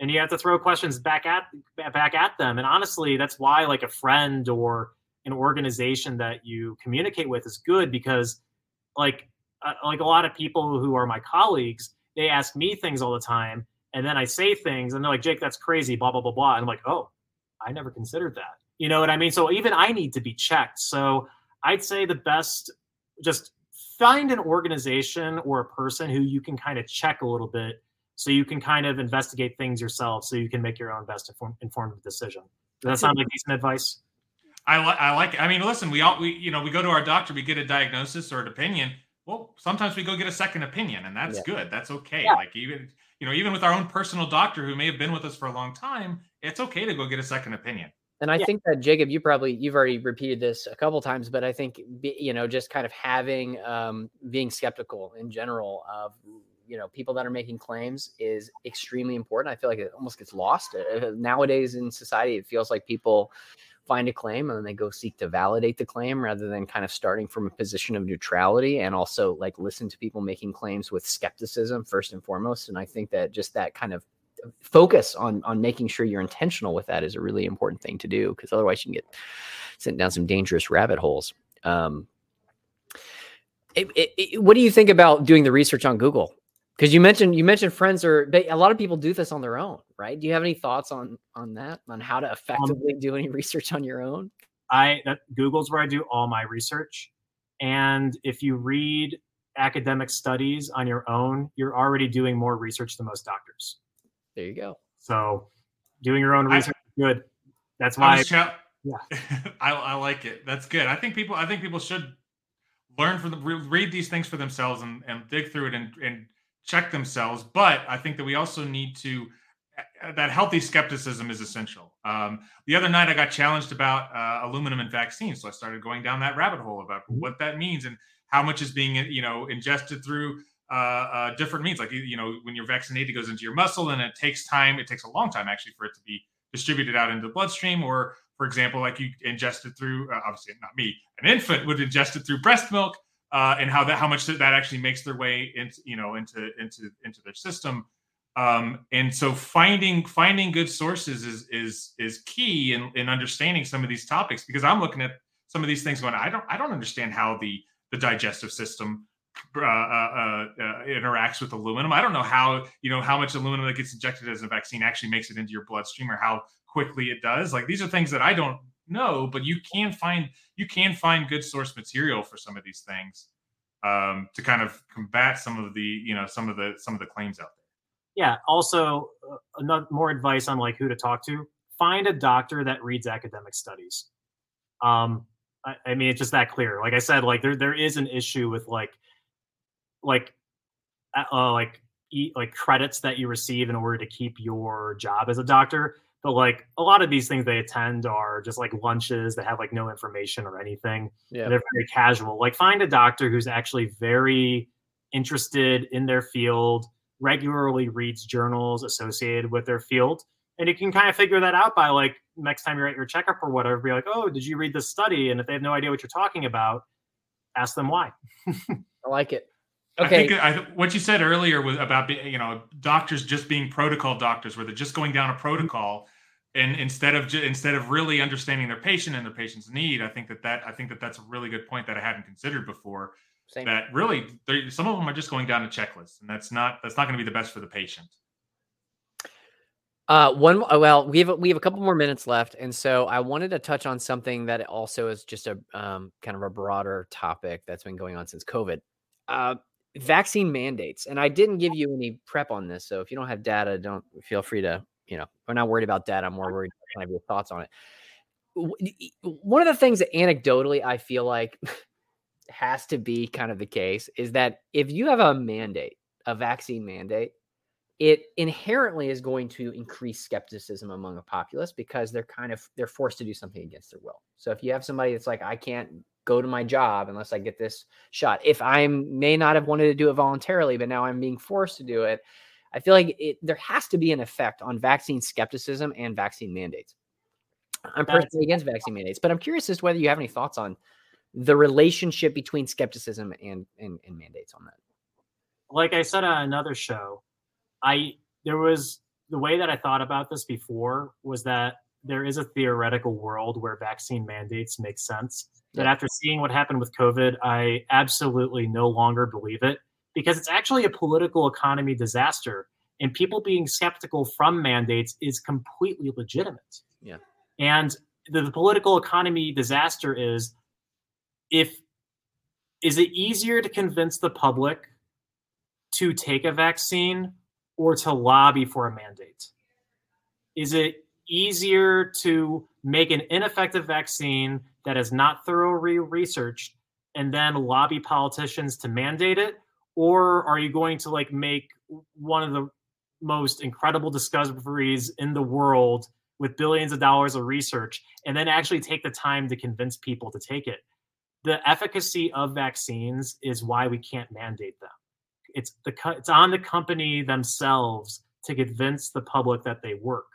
and you have to throw questions back at back at them and honestly that's why like a friend or an organization that you communicate with is good because like uh, like a lot of people who are my colleagues, they ask me things all the time, and then I say things, and they're like, "Jake, that's crazy," blah blah blah blah, and I'm like, "Oh, I never considered that." You know what I mean? So even I need to be checked. So I'd say the best, just find an organization or a person who you can kind of check a little bit, so you can kind of investigate things yourself, so you can make your own best inform- informed decision. Does that sound like decent advice? I, li- I like it. I mean, listen, we all we you know we go to our doctor, we get a diagnosis or an opinion well, sometimes we go get a second opinion, and that's yeah. good. That's okay. Yeah. Like even you know, even with our own personal doctor who may have been with us for a long time, it's okay to go get a second opinion. And I yeah. think that Jacob, you probably you've already repeated this a couple times, but I think you know just kind of having um, being skeptical in general of you know people that are making claims is extremely important. I feel like it almost gets lost uh, nowadays in society. It feels like people find a claim and then they go seek to validate the claim rather than kind of starting from a position of neutrality and also like listen to people making claims with skepticism first and foremost and i think that just that kind of focus on on making sure you're intentional with that is a really important thing to do because otherwise you can get sent down some dangerous rabbit holes um, it, it, it, what do you think about doing the research on google because you mentioned you mentioned friends are a lot of people do this on their own right? Do you have any thoughts on on that? On how to um effectively um, do any research on your own? I that google's where i do all my research and if you read academic studies on your own you're already doing more research than most doctors. There you go. So doing your own research I, is good. That's why I, yeah. I, I like it. That's good. I think people i think people should learn from the read these things for themselves and, and dig through it and, and check themselves. But I think that we also need to uh, that healthy skepticism is essential. Um, the other night, I got challenged about uh, aluminum in vaccines, so I started going down that rabbit hole about mm-hmm. what that means and how much is being, you know, ingested through uh, uh, different means. Like you know, when you're vaccinated, it goes into your muscle, and it takes time. It takes a long time actually for it to be distributed out into the bloodstream. Or, for example, like you ingested through, uh, obviously not me, an infant would ingest it through breast milk uh, and how that how much that actually makes their way into you know into into into their system. Um, and so finding finding good sources is is is key in, in understanding some of these topics because I'm looking at some of these things going I don't I don't understand how the the digestive system uh, uh, uh, interacts with aluminum. I don't know how you know how much aluminum that gets injected as a vaccine actually makes it into your bloodstream or how quickly it does. Like these are things that I don't no, but you can find you can find good source material for some of these things um, to kind of combat some of the you know some of the some of the claims out there. Yeah. Also, uh, another more advice on like who to talk to. Find a doctor that reads academic studies. Um, I, I mean, it's just that clear. Like I said, like there there is an issue with like like uh, like like credits that you receive in order to keep your job as a doctor but like a lot of these things they attend are just like lunches that have like no information or anything. Yeah. They're very casual. Like find a doctor who's actually very interested in their field, regularly reads journals associated with their field. And you can kind of figure that out by like next time you're at your checkup or whatever, be like, oh, did you read this study? And if they have no idea what you're talking about, ask them why. I like it. Okay. I think I, what you said earlier was about you know, doctors just being protocol doctors, where they're just going down a protocol, and instead of instead of really understanding their patient and their patient's need, I think that that I think that that's a really good point that I hadn't considered before. Same. That really, some of them are just going down a checklist, and that's not that's not going to be the best for the patient. Uh, one uh, well, we have we have a couple more minutes left, and so I wanted to touch on something that also is just a um, kind of a broader topic that's been going on since COVID. Uh, vaccine mandates, and I didn't give you any prep on this, so if you don't have data, don't feel free to you know. I'm not worried about data. I'm more worried about kind of your thoughts on it. One of the things that anecdotally I feel like has to be kind of the case is that if you have a mandate, a vaccine mandate, it inherently is going to increase skepticism among a populace because they're kind of they're forced to do something against their will. So if you have somebody that's like, I can't go to my job unless I get this shot. If I may not have wanted to do it voluntarily, but now I'm being forced to do it, I feel like it, there has to be an effect on vaccine skepticism and vaccine mandates. I'm personally against vaccine mandates, but I'm curious as to whether you have any thoughts on the relationship between skepticism and, and, and mandates on that. Like I said on another show, I there was the way that I thought about this before was that there is a theoretical world where vaccine mandates make sense. But after seeing what happened with COVID, I absolutely no longer believe it because it's actually a political economy disaster. And people being skeptical from mandates is completely legitimate. Yeah. And the, the political economy disaster is if is it easier to convince the public to take a vaccine or to lobby for a mandate? Is it easier to make an ineffective vaccine that is not thoroughly researched and then lobby politicians to mandate it? Or are you going to like make one of the most incredible discoveries in the world with billions of dollars of research and then actually take the time to convince people to take it? The efficacy of vaccines is why we can't mandate them it's the it's on the company themselves to convince the public that they work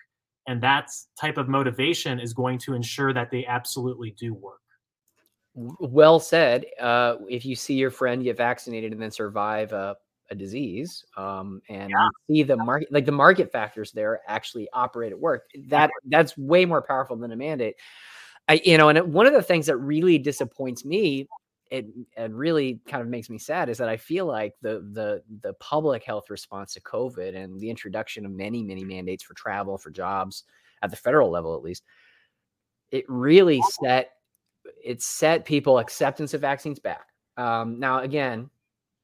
and that type of motivation is going to ensure that they absolutely do work. Well said. Uh, if you see your friend get vaccinated and then survive a, a disease um, and yeah. see the market like the market factors there actually operate at work that that's way more powerful than a mandate. I, you know and one of the things that really disappoints me it, it really kind of makes me sad is that I feel like the the the public health response to COVID and the introduction of many many mandates for travel for jobs at the federal level at least it really set it set people acceptance of vaccines back. Um, now again,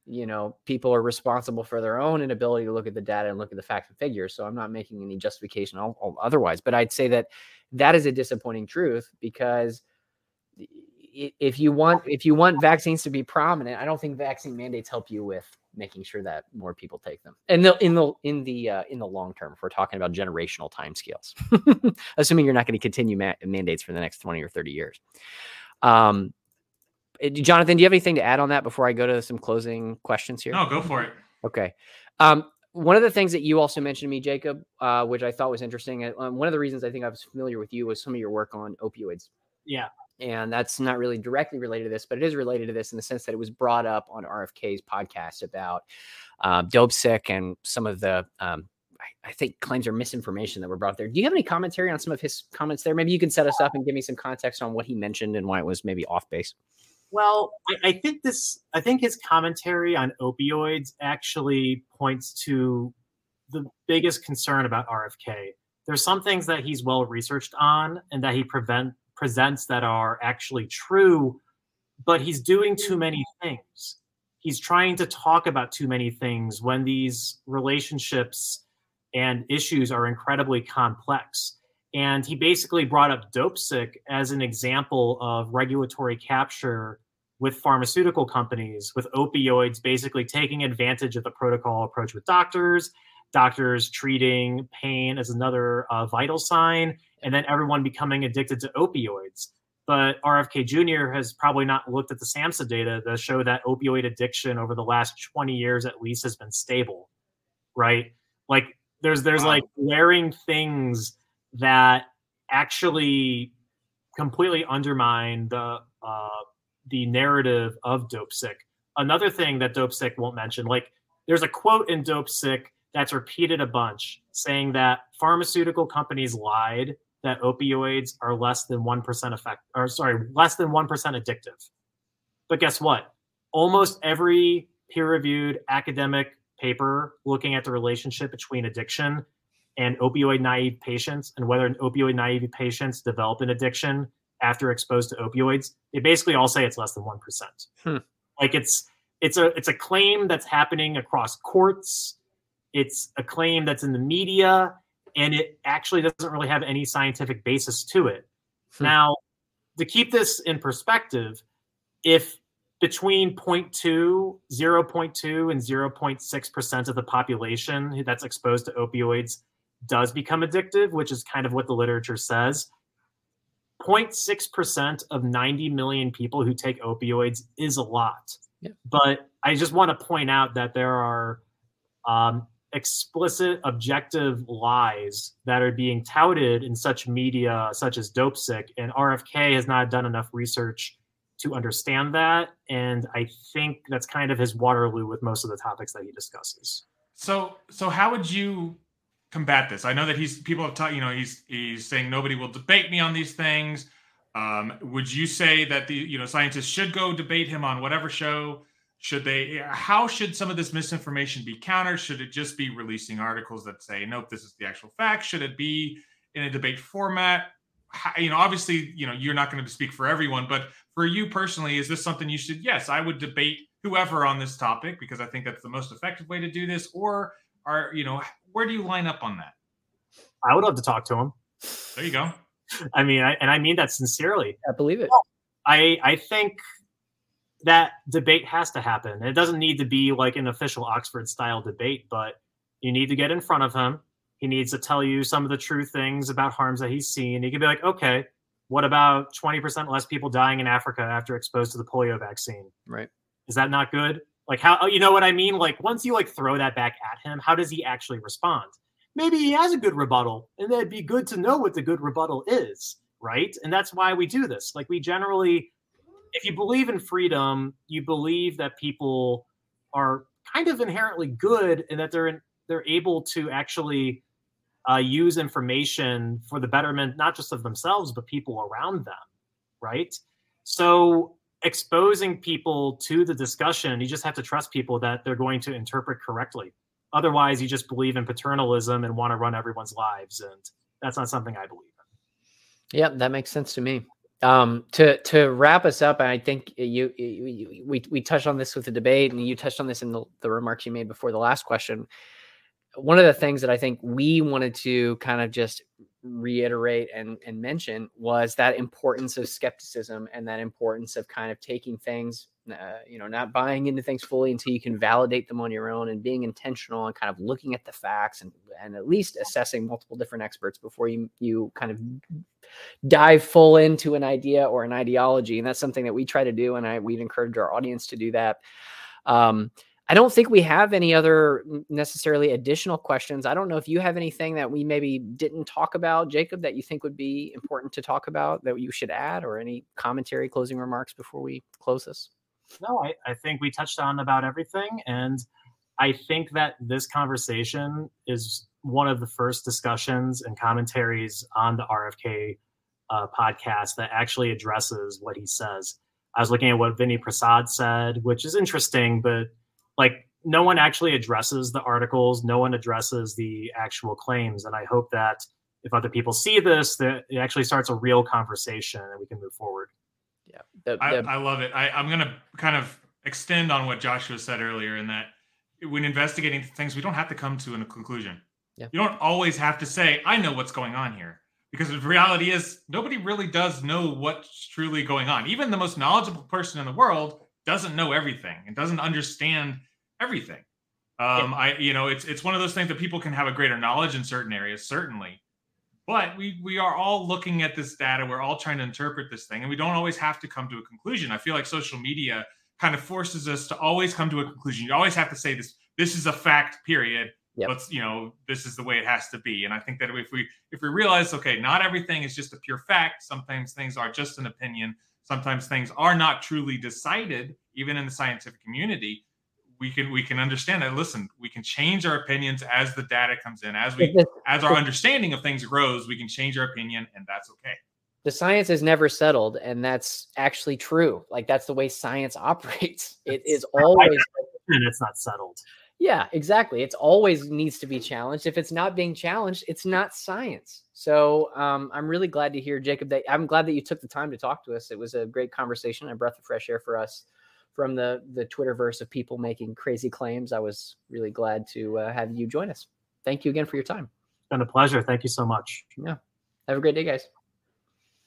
you know people are responsible for their own inability to look at the data and look at the facts and figures. So I'm not making any justification otherwise, but I'd say that that is a disappointing truth because if you want if you want vaccines to be prominent, I don't think vaccine mandates help you with making sure that more people take them. And the, in the in the uh, in the long term, if we're talking about generational timescales, assuming you're not going to continue ma- mandates for the next twenty or thirty years. Um, eh, Jonathan, do you have anything to add on that before I go to some closing questions here? No, go for it. Okay. Um, one of the things that you also mentioned to me, Jacob, uh, which I thought was interesting, um, one of the reasons I think I was familiar with you was some of your work on opioids. Yeah and that's not really directly related to this, but it is related to this in the sense that it was brought up on RFK's podcast about Dopesick and some of the, um, I, I, think, claims or misinformation that were brought there. Do you have any commentary on some of his comments there? Maybe you can set us up and give me some context on what he mentioned and why it was maybe off base. Well, I, I think this, I think his commentary on opioids actually points to the biggest concern about RFK. There's some things that he's well researched on and that he prevent presents that are actually true, but he's doing too many things. He's trying to talk about too many things when these relationships and issues are incredibly complex. And he basically brought up Dopesick as an example of regulatory capture with pharmaceutical companies, with opioids basically taking advantage of the protocol approach with doctors, doctors treating pain as another uh, vital sign, and then everyone becoming addicted to opioids. But RFK Jr. has probably not looked at the SAMHSA data that show that opioid addiction over the last 20 years at least has been stable, right? Like there's there's wow. like glaring things that actually completely undermine the uh, the narrative of Dopesick. Another thing that Dopesick won't mention, like there's a quote in Dopesick that's repeated a bunch saying that pharmaceutical companies lied that opioids are less than 1% effect or sorry, less than 1% addictive. But guess what? Almost every peer-reviewed academic paper looking at the relationship between addiction and opioid naive patients and whether an opioid naive patients develop an addiction after exposed to opioids, they basically all say it's less than 1%. Hmm. Like it's it's a it's a claim that's happening across courts. It's a claim that's in the media and it actually doesn't really have any scientific basis to it. Hmm. Now, to keep this in perspective, if between 0.2, 0.2 and 0.6% of the population that's exposed to opioids does become addictive, which is kind of what the literature says. 0.6% of 90 million people who take opioids is a lot. Yeah. But I just want to point out that there are um, explicit, objective lies that are being touted in such media, such as Dopesick, and RFK has not done enough research to understand that. And I think that's kind of his Waterloo with most of the topics that he discusses. So, so how would you combat this? I know that he's people have taught you know he's he's saying nobody will debate me on these things. Um, would you say that the you know scientists should go debate him on whatever show? Should they? How should some of this misinformation be countered? Should it just be releasing articles that say nope, this is the actual fact? Should it be in a debate format? How, you know, obviously, you know, you're not going to speak for everyone, but for you personally, is this something you should? Yes, I would debate whoever on this topic because I think that's the most effective way to do this. Or are you know where do you line up on that? I would love to talk to him. There you go. I mean, I, and I mean that sincerely. I believe it. I I think that debate has to happen. It doesn't need to be like an official Oxford style debate, but you need to get in front of him. He needs to tell you some of the true things about harms that he's seen. He could be like, okay, what about 20% less people dying in Africa after exposed to the polio vaccine? Right. Is that not good? Like how you know what I mean? Like once you like throw that back at him, how does he actually respond? Maybe he has a good rebuttal, and that'd be good to know what the good rebuttal is, right? And that's why we do this. Like we generally, if you believe in freedom, you believe that people are kind of inherently good and that they're in, they're able to actually uh, use information for the betterment not just of themselves but people around them, right? So exposing people to the discussion, you just have to trust people that they're going to interpret correctly. Otherwise, you just believe in paternalism and want to run everyone's lives, and that's not something I believe in. Yeah, that makes sense to me. Um, to to wrap us up, I think you, you, we we touched on this with the debate, and you touched on this in the, the remarks you made before the last question. One of the things that I think we wanted to kind of just reiterate and, and mention was that importance of skepticism and that importance of kind of taking things uh, you know not buying into things fully until you can validate them on your own and being intentional and kind of looking at the facts and and at least assessing multiple different experts before you you kind of dive full into an idea or an ideology and that's something that we try to do and I we'd encourage our audience to do that um, I don't think we have any other necessarily additional questions. I don't know if you have anything that we maybe didn't talk about, Jacob, that you think would be important to talk about that you should add, or any commentary, closing remarks before we close this. No, I, I think we touched on about everything. And I think that this conversation is one of the first discussions and commentaries on the RFK uh, podcast that actually addresses what he says. I was looking at what Vinay Prasad said, which is interesting, but like no one actually addresses the articles no one addresses the actual claims and i hope that if other people see this that it actually starts a real conversation and we can move forward. Yeah the, the... I, I, love it. I, i'm going to kind of extend on what joshua said earlier in that when investigating things we don't have to come to a conclusion yeah. you don't always have to say i know what's going on here because the reality is nobody really does know what's truly going on even the most knowledgeable person in the world doesn't know everything and doesn't understand everything. Um, yeah. I, you know, it's it's one of those things that people can have a greater knowledge in certain areas, certainly. But we we are all looking at this data. We're all trying to interpret this thing, and we don't always have to come to a conclusion. I feel like social media kind of forces us to always come to a conclusion. You always have to say this. This is a fact. Period. Yep. Let's you know this is the way it has to be. And I think that if we if we realize okay, not everything is just a pure fact. Sometimes things are just an opinion. Sometimes things are not truly decided, even in the scientific community we can we can understand that listen we can change our opinions as the data comes in as we as our understanding of things grows we can change our opinion and that's okay the science is never settled and that's actually true like that's the way science operates it is always and it's not settled Yeah, exactly. It's always needs to be challenged. If it's not being challenged, it's not science. So um, I'm really glad to hear, Jacob, that I'm glad that you took the time to talk to us. It was a great conversation, a breath of fresh air for us from the the Twitterverse of people making crazy claims. I was really glad to uh, have you join us. Thank you again for your time. It's been a pleasure. Thank you so much. Yeah. Have a great day, guys.